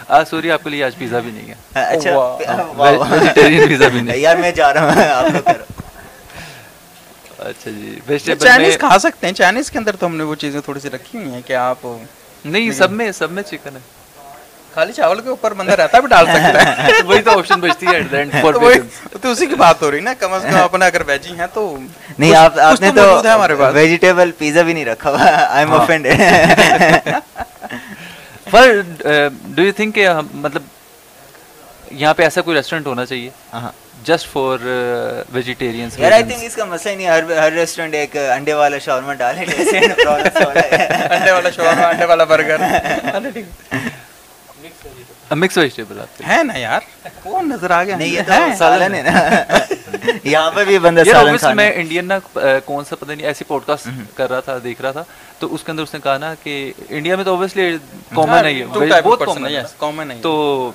آج [laughs] سوری آپ کے لیے آج پیزا بھی نہیں ہے۔ ہاں، اچھا۔ بھی نہیں۔ یار میں جا رہا ہوں آپ لوگ اچھا جی ویجیٹیبل چائنیز کھا سکتے ہیں۔ چائنیز کے اندر تو ہم نے وہ چیزیں تھوڑی سی رکھی ہوئی ہیں کہ آپ نہیں سب میں سب میں چکن ہے۔ خالی چاول کے اوپر بندہ رہتا بھی ڈال سکتا ہے وہی تو آپشن بچتی ہے تو اسی کی بات ہو رہی نا کم از کم اپنا اگر ویجی ہیں تو نہیں آپ آپ نے تو ویجیٹیبل پیزا بھی نہیں رکھا ہوا آئی ایم افینڈ پر ڈو یو تھنک کہ مطلب یہاں پہ ایسا کوئی ریسٹورینٹ ہونا چاہیے جسٹ فار ویجیٹیرین یار آئی تھنک اس کا مسئلہ ہی نہیں ہر ہر ریسٹورینٹ ایک انڈے والا شاورما ڈالے انڈے والا شاورما انڈے والا برگر مکس ویجیٹیبل آتے ہیں نا یار کون نظر آ گیا [laughs] یہاں پہ بھی بندہ میں انڈین نا کون سا پتہ نہیں ایسی پوڈ کاسٹ کر رہا تھا دیکھ رہا تھا۔ تو اس کے اندر اس نے کہا نا کہ انڈیا میں تو اوبیسلی کامن ہے بہت کامن ہے تو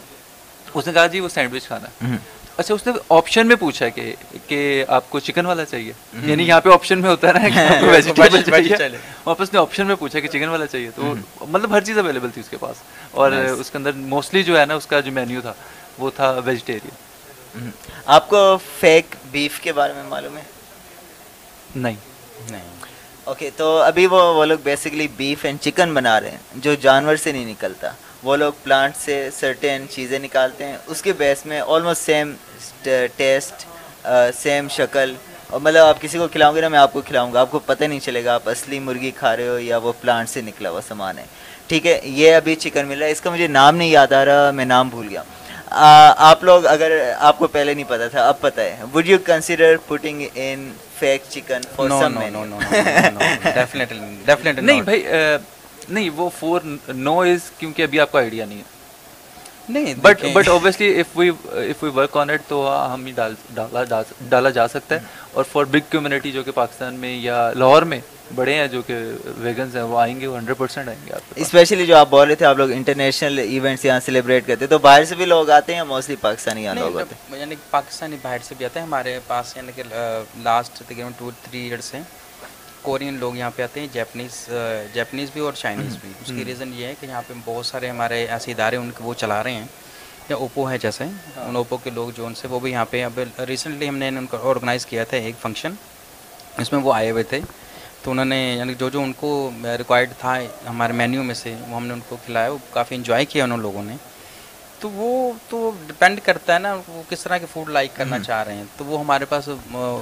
اس نے کہا جی وہ سینڈوچ کھانا۔ اچھا اس نے آپشن میں پوچھا کہ کہ آپ کو چکن والا چاہیے؟ یعنی یہاں پہ آپشن میں ہوتا ہے نا ویجیٹیبل [laughs] چاہیے۔ واپس نے آپشن میں پوچھا کہ چکن والا چاہیے۔ تو مطلب ہر چیز اویلیبل تھی اس کے پاس۔ اور اس کے اندر موسٹلی جو ہے نا اس کا جو مینیو تھا وہ تھا ویجیٹیرین آپ کو فیک بیف کے بارے میں معلوم ہے؟ نہیں. نہیں. اوکے تو ابھی وہ وہ لوگ بیسکلی بیف اینڈ چکن بنا رہے ہیں جو جانور سے نہیں نکلتا. وہ لوگ پلانٹ سے سرٹین چیزیں نکالتے ہیں اس کے بیس میں آلموسٹ سیم ٹیسٹ سیم شکل. اور مطلب آپ کسی کو کھلاؤں گے نا میں آپ کو کھلاؤں گا آپ کو پتہ نہیں چلے گا آپ اصلی مرغی کھا رہے ہو یا وہ پلانٹ سے نکلا ہوا سامان ہے. ٹھیک ہے یہ ابھی چکن مل رہا ہے اس کا مجھے نام نہیں یاد آ رہا میں نام بھول گیا۔ آپ لوگ اگر آپ کو پہلے نہیں پتا تھا اب پتہ ہے۔ Would you consider putting in fake chicken for some نہیں بھائی نہیں وہ فور نو از کیونکہ ابھی آپ کو آئیڈیا نہیں ہے۔ نہیں but but obviously if we if we work on it تو ہم ہی ڈالا ڈالا جا سکتا ہے۔ اور فار بگ کمیونٹی جو کہ پاکستان میں یا لاہور میں بڑے ہیں جو کہ ویگنز ہیں وہ آئیں گے وہ ہنڈریڈ پرسینٹ آئیں گے آپ اسپیشلی جو آپ بول رہے تھے آپ لوگ انٹرنیشنل ایونٹس یہاں سیلیبریٹ کرتے تو باہر سے بھی لوگ آتے ہیں موسٹلی پاکستانی یہاں لوگ آتے ہیں؟ یعنی پاکستانی باہر سے بھی آتے ہیں ہمارے پاس یعنی کہ لاسٹ تقریباً ٹو تھری ایئرس ہیں۔ کورین لوگ یہاں پہ آتے ہیں جیپنیز جیپنیز بھی اور چائنیز بھی۔ اس کی ریزن یہ ہے کہ یہاں پہ بہت سارے ہمارے ایسے ادارے ان کے وہ چلا رہے ہیں یا اوپو ہے جیسے۔ ان اوپو کے لوگ جو ان سے وہ بھی یہاں پہ اب ریسنٹلی ہم نے ان کو آرگنائز کیا تھا ایک فنکشن اس میں وہ آئے ہوئے تھے۔ تو انہوں نے یعنی جو جو ان کو ریکوائرڈ تھا ہمارے مینیو میں سے وہ ہم نے ان کو کھلایا وہ کافی انجوائے کیا ان لوگوں نے۔ تو وہ تو ڈپینڈ کرتا ہے نا وہ کس طرح کے فوڈ لائک کرنا چاہ رہے ہیں۔ تو وہ ہمارے پاس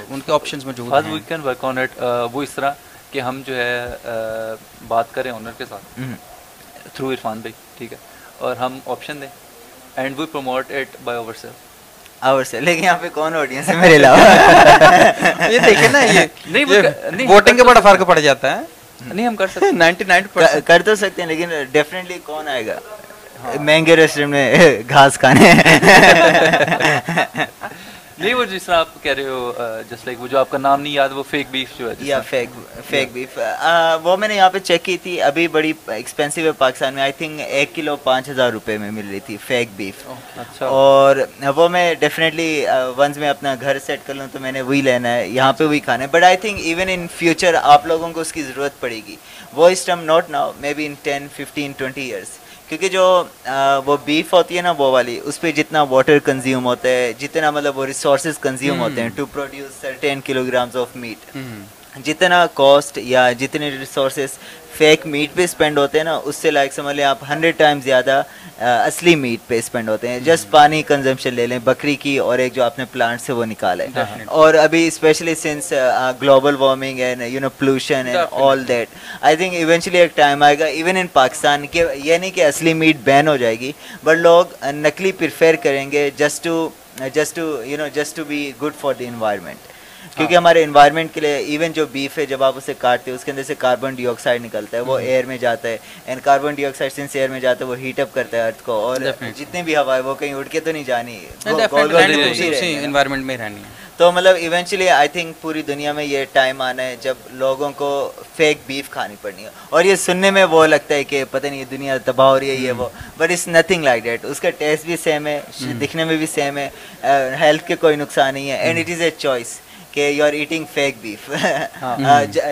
ان کے آپشنز موجود ہیں۔ We can work on it وہ اس طرح کہ ہم جو ہے بات کریں آنر کے ساتھ۔ تھرو عرفان بھائی ٹھیک ہے۔ اور ہم آپشن دیں۔ And we promote it by ourself our سے لیکن یہاں پہ کون آڈینس ہے میرے علاوہ؟ [laughs] یہ دیکھیں نا یہ [laughs] نہیں ووٹنگ کا بڑا فرق پڑ جاتا ہے۔ [laughs] نہیں ہم کر سکتے نائنٹی نائن کر تو سکتے ہیں لیکن ڈیفینیٹلی کون آئے گا؟ مہنگے ریسٹورینٹ میں گھاس کھانے۔ نہیں وہ جس طرح آپ کہہ رہے ہو جس لائک وہ جو آپ کا نام نہیں یاد وہ فیک بیف جو ہے یا فیک فیک بیف وہ میں نے یہاں پہ چیک کی تھی ابھی بڑی ایکسپینسو ہے پاکستان میں۔ آئی تھنک ایک کلو پانچ ہزار روپے میں مل رہی تھی فیک بیف اچھا۔ اور وہ میں ڈیفینیٹلی ونس میں اپنا گھر سیٹ کر لوں تو میں نے وہی لینا ہے یہاں پہ وہی کھانا ہے۔ But I think even in future آپ لوگوں کو اس کی ضرورت پڑے گی۔ وہ اس time not now maybe in ten fifteen twenty years کیونکہ جو وہ بیف ہوتی ہے نا وہ والی اس پہ جتنا واٹر کنزیوم ہوتا ہے جتنا مطلب وہ ریسورسز کنزیوم ہوتے ہیں to produce certain kilograms of meat جتنا کاسٹ یا جتنے ریسورسز فیک میٹ پہ اسپینڈ ہوتے ہیں نا اس سے لائک سمجھ لیں آپ ہنڈریڈ ٹائم زیادہ اصلی میٹ پہ اسپینڈ ہوتے ہیں۔ جسٹ پانی کنزمپشن لے لیں بکری کی اور ایک جو آپ نے پلانٹ سے وہ نکالا ہے اور ابھی especially since global warming and you know pollution and all that I think eventually ایک ٹائم آئے گا ایون ان پاکستان کہ یہ نہیں کہ اصلی میٹ بین ہو جائے گی بٹ لوگ نقلی پریفیئر کریں گے just to just to you know just to be good for the environment کیونکہ ہمارے انوائرمنٹ کے لیے ایون جو بیف ہے جب آپ اسے کاٹتے ہیں اس کے اندر سے کاربن ڈی آکسائڈ نکلتا ہے وہ ایئر میں جاتا ہے۔ And carbon dioxide since air میں جاتا ہے وہ ہیٹ اپ کرتا ہے ارتھ کو۔ اور جتنی بھی ہوا ہے وہ کہیں اٹھ کے تو نہیں جانی۔ انوائرمنٹ میں رہنی ہے۔ تو مطلب ایونچولی آئی تھنک پوری دنیا میں یہ ٹائم آنا ہے جب لوگوں کو فیک بیف کھانی پڑنی ہے۔ اور یہ سننے میں وہ لگتا ہے کہ پتہ نہیں دنیا تباہ ہو رہی ہے یہ وہ۔ But it's nothing like that اس کا ٹیسٹ بھی سیم ہے دکھنے میں بھی سیم ہے۔ ہیلتھ کے کوئی نقصان نہیں ہے۔ And it is a choice کہ you are eating fake beef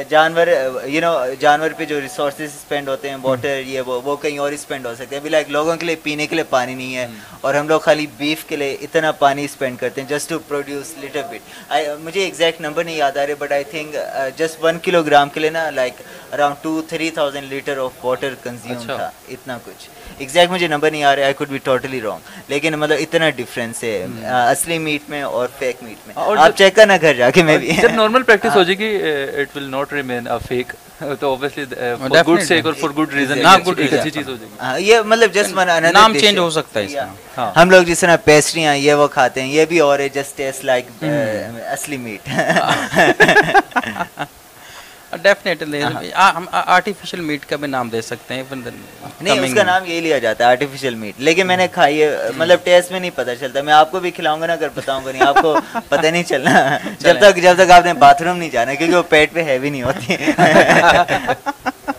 جانور یو نو جانور پہ جو ریسورسز اسپینڈ ہوتے ہیں واٹر یہ وہ وہ کہیں اور اسپینڈ ہو سکتے ہیں. ابھی لائک لوگوں کے لیے پینے کے لیے پانی نہیں ہے. اور ہم لوگ خالی بیف کے لیے اتنا پانی اسپینڈ کرتے ہیں just to produce litre but مجھے ایگزیکٹ نمبر نہیں یاد آ رہے but I think just one kilogram کے لیے نا like around two three thousand litre of water consume تھا. اتنا کچھ. ایگزیکٹ مجھے نمبر نہیں آ رہا I could be totally wrong لیکن مطلب اتنا ڈفرینس ہے اصلی میٹ میں اور فیک میٹ میں۔ آپ چیک کرنا گھر جا کے میں بھی۔ جب نارمل پریکٹس ہو جائے گی it will not remain a fake [laughs] تو اوبویسلی فار گڈ سیک اور فار گڈ ریزن نام گڈ اچھی چیز ہو جائے گی یہ مطلب جسٹ نام چینج ہو سکتا ہے اس کا ہم لوگ جس طرح پیسٹریاں یہ وہ کھاتے ہیں یہ بھی اور ہے جسٹ ٹیسٹ لائک اصلی میٹ [laughs] ڈیفینیٹلی ہم آرٹیفیشیل میٹ کا بھی نام دے سکتے ہیں نہیں اس کا نام یہی لیا جاتا ہے آرٹیفیشیل میٹ لیکن میں نے کھائی ہے مطلب ٹیسٹ میں نہیں پتہ چلتا میں آپ کو بھی کھلاؤں گا نا اگر بتاؤں گا نہیں آپ کو [laughs] پتہ نہیں چلنا۔ جب تک جب تک آپ نے باتھ روم نہیں جانا کیونکہ وہ پیٹ پہ ہیوی نہیں ہوتی۔ [laughs]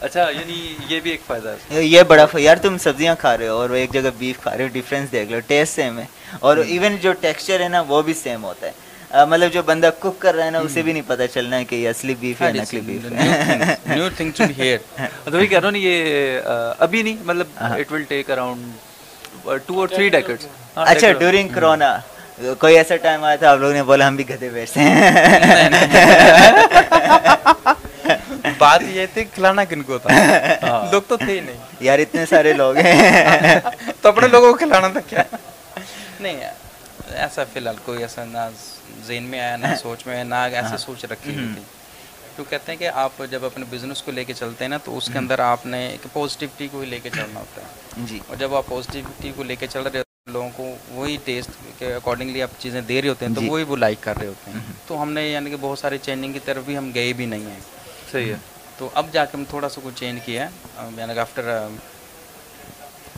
اچھا یعنی یہ بھی ایک فائدہ ہے۔ یہ بڑا یار تم سبزیاں کھا رہے ہو اور ایک جگہ بیف کھا رہے ہو ڈفرینس دیکھ لو ٹیسٹ سیم ہے۔ اور ایون جو ٹیکسچر ہے نا وہ بھی سیم ہوتا ہے۔ مطلب جو بندہ کک کر رہا ہے نا اسے بھی نہیں پتا چلنا ہے کہ یہ اصلی بیف ہے نقلی beef new thing to hear تو وہی کہہ رہا ہوں یہ ابھی نہیں مطلب it will take around two اور تھری ڈیکڈز اچھا ڈورنگ کرونا کوئی ایسا ٹائم آیا تھا؟ آپ لوگوں نے بولا ہم بھی گدے بیٹھتے ہیں۔ [laughs] بات یہ تھی کھلانا کن کو تھا؟ ہاں۔ لوگ تو تھے ہی نہیں۔ یار اتنے سارے لوگ ہیں۔ [laughs] تو اپنے لوگوں کو کھلانا تھا کیا؟ نہیں یار۔ ایسا فی الحال کوئی ایسا نہ ذہن میں آیا نہ ہاں۔ سوچ میں آیا نہ ایسے ہاں۔ سوچ رکھی ہوئی تھی۔ تو کہتے ہیں کہ آپ جب اپنے بزنس کو لے کے چلتے ہیں نا تو اس کے اندر آپ نے ایک پازیٹیوٹی کو ہی لے کے چلنا ہوتا ہے۔ جی۔ اور جب آپ پازیٹیوٹی کو لے کے چل رہے لوگوں کو وہی ٹیسٹ کے اکارڈنگلی آپ چیزیں دے رہے ہوتے ہیں تو جی۔ وہی وہ لائک کر رہے ہوتے ہیں۔ تو ہم نے یعنی کہ بہت سارے چینجنگ کی طرف بھی ہم گئے بھی نہیں ہیں۔ صحیح ہے۔ تو اب جا کے ہم تھوڑا سا کچھ چینج کیا ہے۔ یعنی کہ after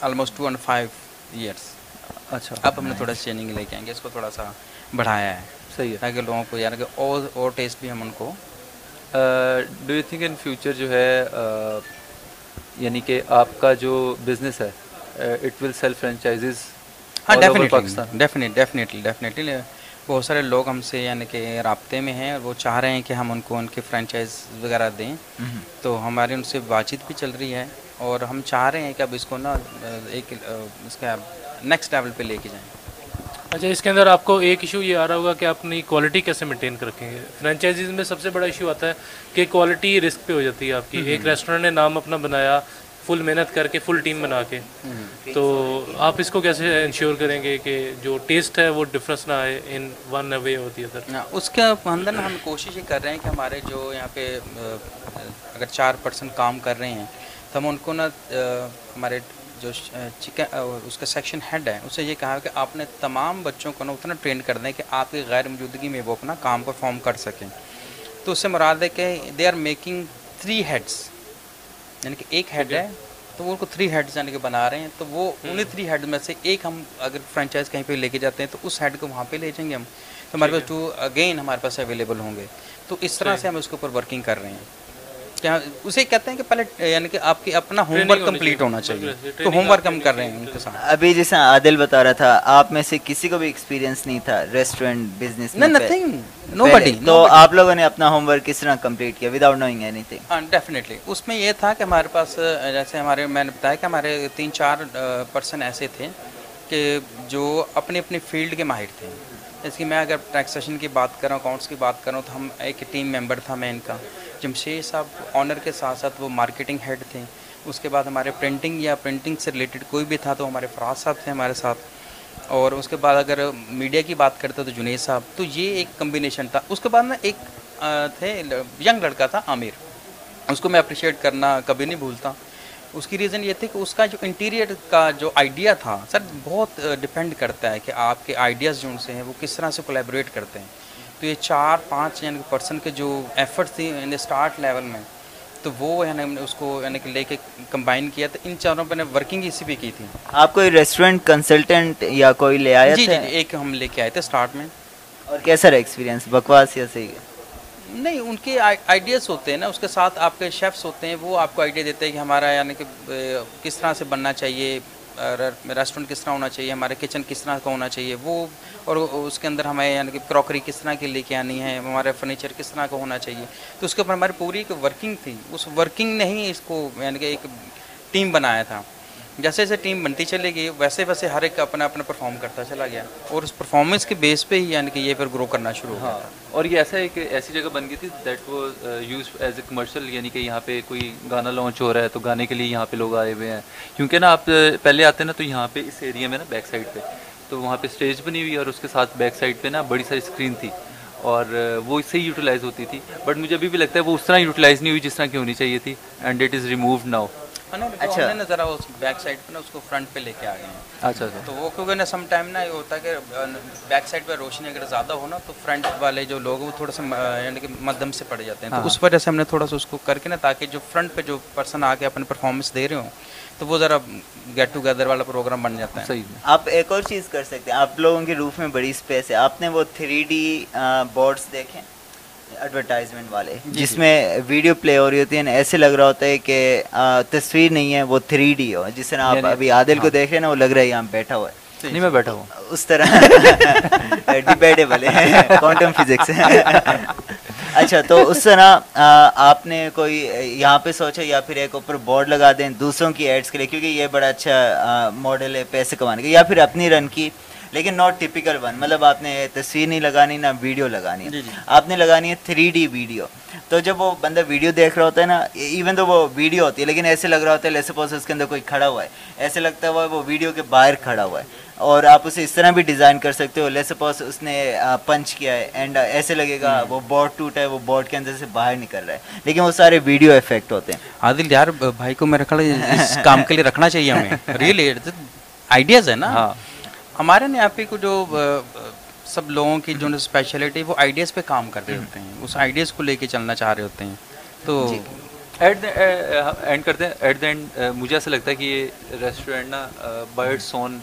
almost two and five years اچھا۔ اب ہم نے تھوڑا چیننگ لے کے آئیں گے اس کو تھوڑا سا بڑھایا ہے۔ صحیح ہے۔ تاکہ لوگوں کو یعنی کہ اور اور ٹیسٹ بھی ہم ان کو۔ Do you think in future جو ہے یعنی کہ آپ کا جو بزنس ہے اٹ ول سیل فرینچائزز ہاں ڈیفینیٹلی ڈیفینیٹلی ڈیفینیٹلی بہت سارے لوگ ہم سے یعنی کہ رابطے میں ہیں اور وہ چاہ رہے ہیں کہ ہم ان کو ان کے فرینچائز وغیرہ دیں۔ تو ہماری ان سے بات چیت بھی چل رہی ہے اور ہم چاہ رہے ہیں کہ اب اس کو نا ایک اس کا نیکسٹ لیول پہ لے کے جائیں۔ اچھا اس کے اندر آپ کو ایک ایشو یہ آ رہا ہوگا کہ آپ اپنی کوالٹی کیسے مینٹین کر رکھیں گے؟ فرینچائزیز میں سب سے بڑا ایشو آتا ہے کہ کوالٹی رسک پہ ہو جاتی ہے آپ کی۔ ایک ریسٹورینٹ نے نام اپنا بنایا فل محنت کر کے فل ٹیم بنا کے۔ تو آپ اس کو کیسے انشور کریں گے کہ جو ٹیسٹ ہے وہ ڈفرینس نہ آئے ان ون وے ہوتی ہے سر ہاں، اس کا اندر ہم کوشش یہ کر رہے ہیں کہ ہمارے جو یہاں پہ اگر چار پرسن کام کر رہے ہیں تو ہم ان کو نا ہمارے جو چکن اس کا سیکشن ہیڈ ہے اسے یہ کہا کہ آپ نے تمام بچوں کو نا اتنا ٹرین کر دیں کہ آپ کی غیر موجودگی میں وہ اپنا کام کو فارم کر سکیں۔ تو اس سے مراد ہے کہ they are making three heads یعنی کہ ایک ہیڈ ہے۔ تو وہ ان کو تھری ہیڈس یعنی کہ بنا رہے ہیں تو وہ انہیں تھری ہیڈ میں سے ایک ہم اگر فرنچائز کہیں پہ لے کے جاتے ہیں تو اس ہیڈ کو وہاں پہ لے جائیں گے ہم۔ تو ہمارے پاس ٹو اگین ہمارے پاس اویلیبل ہوں گے۔ تو اس طرح سے ہم اس کے اوپر ورکنگ کر رہے ہیں۔ ہاں، اسے کہتے ہیں کہ پہلے یعنی کہ آپ کی اپنا ہوم ورک کمپلیٹ ہونا چاہیے۔ تو ہوم ورک ہم کر رہے ہیں ان کے ساتھ۔ ابھی جیسے عادل بتا رہا تھا آپ میں سے کسی کو بھی ایکسپیرینس نہیں تھا ریسٹورینٹ بزنس میں نتھنگ نو بڈی تو آپ لوگوں نے اپنا ہوم ورک کس طرح کمپلیٹ کیا with knowing anything definitely اس میں یہ تھا کہ ہمارے پاس جیسے ہمارے میں نے بتایا کہ ہمارے تین چار پرسن ایسے تھے کہ جو اپنے اپنے فیلڈ کے ماہر تھے۔ اس کی میں اگر ٹیکسیشن کی بات کروں اکاؤنٹس کی بات کروں تو ہم ایک ٹیم ممبر تھا میں ان کا۔ جمشید صاحب آنر کے ساتھ ساتھ وہ مارکیٹنگ ہیڈ تھے۔ اس کے بعد ہمارے پرنٹنگ یا پرنٹنگ سے ریلیٹڈ کوئی بھی تھا تو ہمارے فراز صاحب تھے ہمارے ساتھ۔ اور اس کے بعد اگر میڈیا کی بات کرتے تو جنید صاحب۔ تو یہ ایک کمبینیشن تھا۔ اس کے بعد نا ایک تھے ینگ لڑکا تھا، عامر۔ اس کو میں اپریشیٹ کرنا کبھی نہیں بھولتا۔ اس کی ریزن یہ تھی کہ اس کا جو انٹیریئر کا جو آئیڈیا تھا، سر، بہت ڈپینڈ کرتا ہے کہ آپ کے آئیڈیاز جو ان سے ہیں، وہ کس طرح سے کولیبریٹ کرتے ہیں۔ تو یہ چار پانچ یعنی کہ پرسن کے جو ایفرٹ تھی یعنی اسٹارٹ لیول میں تو وہ یعنی اس کو یعنی کہ لے کے کمبائن کیا۔ تو ان چاروں پہ نے ورکنگ اسی پہ کی تھی۔ آپ کوئی ریسٹورنٹ کنسلٹنٹ یا کوئی لے آیا جی جی ایک ہم لے کے آئے تھے اسٹارٹ میں۔ اور کیسا رہا ایکسپیرینس بکواس یا صحیح؟ نہیں ان کے آئیڈیاز ہوتے ہیں نا۔ اس کے ساتھ آپ کے شیفس ہوتے ہیں وہ آپ کو آئیڈیا دیتے ہیں کہ ہمارا یعنی کہ کس طرح سے بننا چاہیے۔ ریسٹورینٹ کس طرح ہونا چاہیے، ہمارے کچن کس طرح کا ہونا چاہیے، وہ اور اس کے اندر ہمیں یعنی کہ کراکری کس طرح کی لے کے آنی ہے، ہمارے فرنیچر کس طرح کا ہونا چاہیے۔ تو اس کے اوپر ہماری پوری ایک ورکنگ تھی، اس ورکنگ نے ہی اس کو یعنی کہ ایک ٹیم بنایا تھا۔ جیسے جیسے ٹیم بنتی چلے گی، ویسے ویسے ہر ایک اپنا اپنا پرفارم کرتا چلا گیا۔ اور اس پرفارمنس کے بیس پہ ہی یعنی کہ یہ پھر گرو کرنا شروع ہوا ہاں، اور یہ ایسا ایک ایسی جگہ بن گئی تھی دیٹ وہ یوز ایز اے کمرشل یعنی کہ یہاں پہ کوئی گانا لانچ ہو رہا ہے تو گانے کے لیے یہاں پہ لوگ آئے ہوئے ہیں۔ کیونکہ نا آپ uh, پہلے آتے ہیں نا تو یہاں پہ اس ایریا میں نا بیک سائڈ پہ۔ تو وہاں پہ اسٹیج بنی ہوئی اور اس کے ساتھ بیک سائڈ پہ نا بڑی ساری اسکرین تھی۔ اور uh, وہ اس سے ہی یوٹیلائز ہوتی تھی۔ بٹ مجھے ابھی بھی لگتا ہے وہ اس طرح یوٹیلائز نہیں ہوئی جس طرح کی ہونی چاہیے تھی۔ And it is removed now front اچھا۔ پہ اچھا، اچھا۔ یہ ہوتا روشنی ہو نا تو فرنٹ والے جو یعنی پڑ جاتے ہیں۔ ہاں، اس ہاں۔ وجہ سے ہم نے جو فرنٹ پہ جو پرسن آ کے پرفارمنس دے رہے ہوں تو وہ ذرا گیٹ ٹوگیدر والا پروگرام بن جاتا ہے۔ آپ ایک اور چیز کر سکتے ہیں۔ آپ لوگوں کے روف میں بڑی اسپیس ہے۔ آپ نے وہ تھری ڈی بورڈس دیکھے؟ ایڈورٹائزمنٹ والے۔ جی، جس جی۔ میں ویڈیو پلے ہو رہی ہوتی ہے ایسے لگ رہا ہوتا ہے کہ تصویر نہیں ہے وہ تھری ڈی ہو۔ جس طرح آپ یعنی ابھی عادل کو ہاں۔ دیکھ رہے ہیں نا وہ لگ رہا ہے یہاں بیٹھا ہوا ہے۔ نہیں میں بیٹھا ہوں۔ اس طرح۔ [laughs] ڈیبیٹیبل ہے۔ کوانٹم فزکس [laughs] اچھا تو اس طرح آپ نے کوئی یہاں پہ سوچا یا پھر ایک اوپر بورڈ لگا دیں دوسروں کی ایڈس کے لیے؟ کیونکہ یہ بڑا اچھا ماڈل ہے پیسے کمانے کا یا پھر اپنی رن کی لیکن ناٹ ٹپیکل ون مطلب آپ نے تصویر نہیں لگانی نہ ویڈیو لگانی. ہے آپ نے لگانی ہے تھری ڈی ویڈیو تو جب وہ بندہ ویڈیو دیکھ رہا ہوتا ہے نا ایون تو وہ ویڈیو ہوتی ہے لیکن ایسے لگ رہا ہوتا ہے لیسے پوسس کے اندر کوئی کھڑا ہوا ہے. ایسے لگتا ہوا ہے وہ ویڈیو کے باہر کھڑا ہوا ہے. اور آپ اسے اس طرح بھی ڈیزائن کر سکتے ہو. لیسے سپوز اس نے پنچ کیا ہے اینڈ ایسے لگے گا وہ بورڈ ٹوٹا ہے وہ بورڈ کے اندر سے باہر نکل رہا ہے. لیکن وہ سارے ویڈیو افیکٹ ہوتے ہیں. عادل یار بھائی کو میں رکھنا کام کے لیے رکھنا چاہیے ہمیں. [laughs] ریئلی آئیڈیاز ہے نا. ہاں. ہمارے یہاں پہ کو جو سب لوگوں کی جو اسپیشلٹی وہ آئیڈیاز پہ کام کر رہے ہوتے ہیں۔ اس آئیڈیاز کو لے کے چلنا چاہ رہے ہوتے ہیں۔ تو ایٹ دا اینڈ کرتے ہیں۔ ایٹ دا اینڈ مجھے ایسا لگتا ہے کہ یہ ریسٹورینٹ نا برڈ سون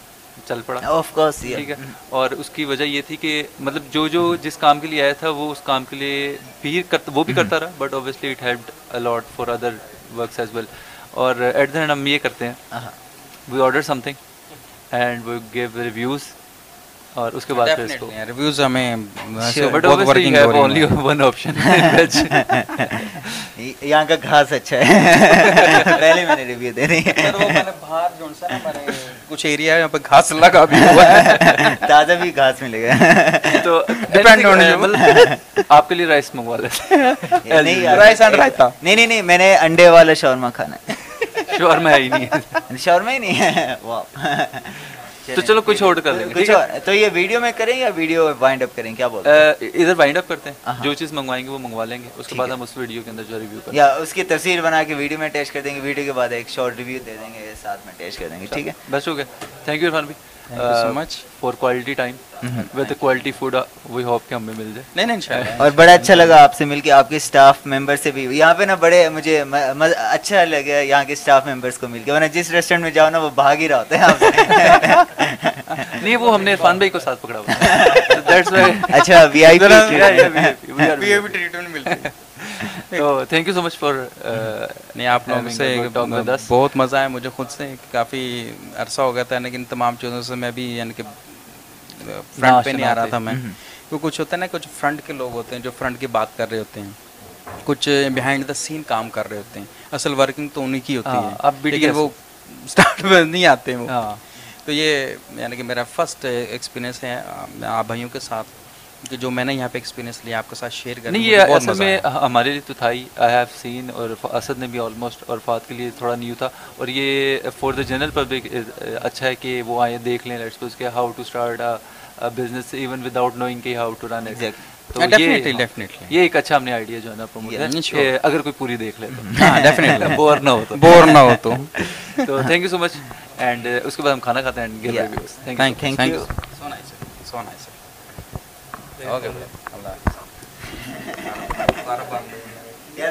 چل پڑا۔ آف کورس ٹھیک ہے۔ اور اس کی وجہ یہ تھی کہ مطلب جو جو جس کام کے لیے آیا تھا وہ اس کام کے لیے بھی وہ بھی کرتا رہا۔ But obviously it helped a lot for other works as well اور ایٹ دا اینڈ ہم یہ کرتے ہیں۔ We order something and we give reviews اور اس کے بعد پھر اس کو ریویوز ہمیں بٹ ورکنگ ہو رہی اونلی ون آپشن یہاں کا گھاس اچھا ہے۔ [laughs] پہلے میں نے ریویو دے رہی ہے باہر جو سا کچھ ایریا ہے یہاں پہ گھاس لگا بھی ہوا ہے۔ [laughs] تازہ بھی گھاس ملے گا۔ تو ڈیپینڈ آن مطلب آپ کے لیے رائس منگوا لیتے رائس اینڈ رائتا نہیں نہیں نہیں میں نے انڈے والا شاورما کھانا ہے۔ شورما ہے ہی نہیں۔ شورما ہی نہیں۔ ہے تو چلو کچھ اور کر لیں تو یہ ویڈیو میں کریں یا ویڈیو وائنڈ اپ کریں؟ کیا بولتے ہیں؟ ادھر وائنڈ اپ کرتے ہیں۔ جو چیز منگوائیں گے وہ منگوا لیں گے۔ اس کے بعد ہم اس ویڈیو کے اندر جو ریویو کریں۔ یا اس کی تفسیر بنا کے ویڈیو میں اٹیچ کر دیں گے۔ ویڈیو کے بعد ایک شارٹ ریویو دے دیں گے ساتھ میں اٹیچ کر دیں گے۔ ٹھیک ہے؟ بس ہو گیا۔ تھینک یو عرفان بھائی۔ For quality time with quality food we hope کہ ہمیں مل جائے نہیں نہیں اور بڑا اچھا لگا آپ سے مل کے آپ کے اسٹاف ممبر سے بھی یہاں پہ نا بڑے مجھے اچھا لگا یہاں کے اسٹاف ممبرس کو مل کے ورنہ جس ریسٹورینٹ میں جاؤ نا وہ بھاگ ہی رہا ہوتا ہے نہیں وہ ہم نے عرفان بھائی کو ساتھ پکڑا ہوا اچھا وی آئی پی ٹریٹمنٹ ہے thank you so much for نہیں آپ لوگوں سے بہت مزہ ہے مجھے خود سے کافی عرصہ ہو گیا تھا لیکن تمام چیزوں سے میں بھی یعنی کہ uh, فرنٹ پہ نہیں آ رہا تھا میں۔ کیونکہ کچھ ہوتا ہے نا کچھ فرنٹ کے لوگ ہوتے ہیں جو فرنٹ کی بات کر رہے ہوتے ہیں۔ کچھ بیہائنڈ دا سین کام کر رہے ہوتے ہیں۔ اصل ورکنگ تو انہیں کی ہوتی ہاں، ہے۔ اب بھی وہ اسٹارٹ میں نہیں آتے ہیں ہاں۔ تو یہ یعنی کہ میرا فرسٹ ایکسپیرینس ہے آپ بھائیوں کے ساتھ۔ کہ جو میں نے یہاں پہ ایکسپیرینس لیا آپ کے ساتھ شیئر کرنا یہ اصل میں ہمارے لیے تو تھا ہی۔ آئی ہیو سین اور اسد نے بھی آلموسٹ اور فات کے لیے تھوڑا نیو تھا۔ اور یہ فور دا جنرل پبلک اچھا ہے کہ وہ آئیں دیکھ لیں لیٹس کے how to start business even without knowing کہ ہاؤ ٹو رن ایگزیکٹ یہ ایک اچھا ہم نے آئیڈیا جو ہے نا پروموٹ اگر کوئی پوری دیکھ لے تو۔ [laughs] ہاں، بور نہ ہو تو۔ تو۔ Thank you so much and اس کے بعد ہم کھانا کھاتے ہیں so nice so nice Oke, okay, Bro. Allah. Para bang. Ya,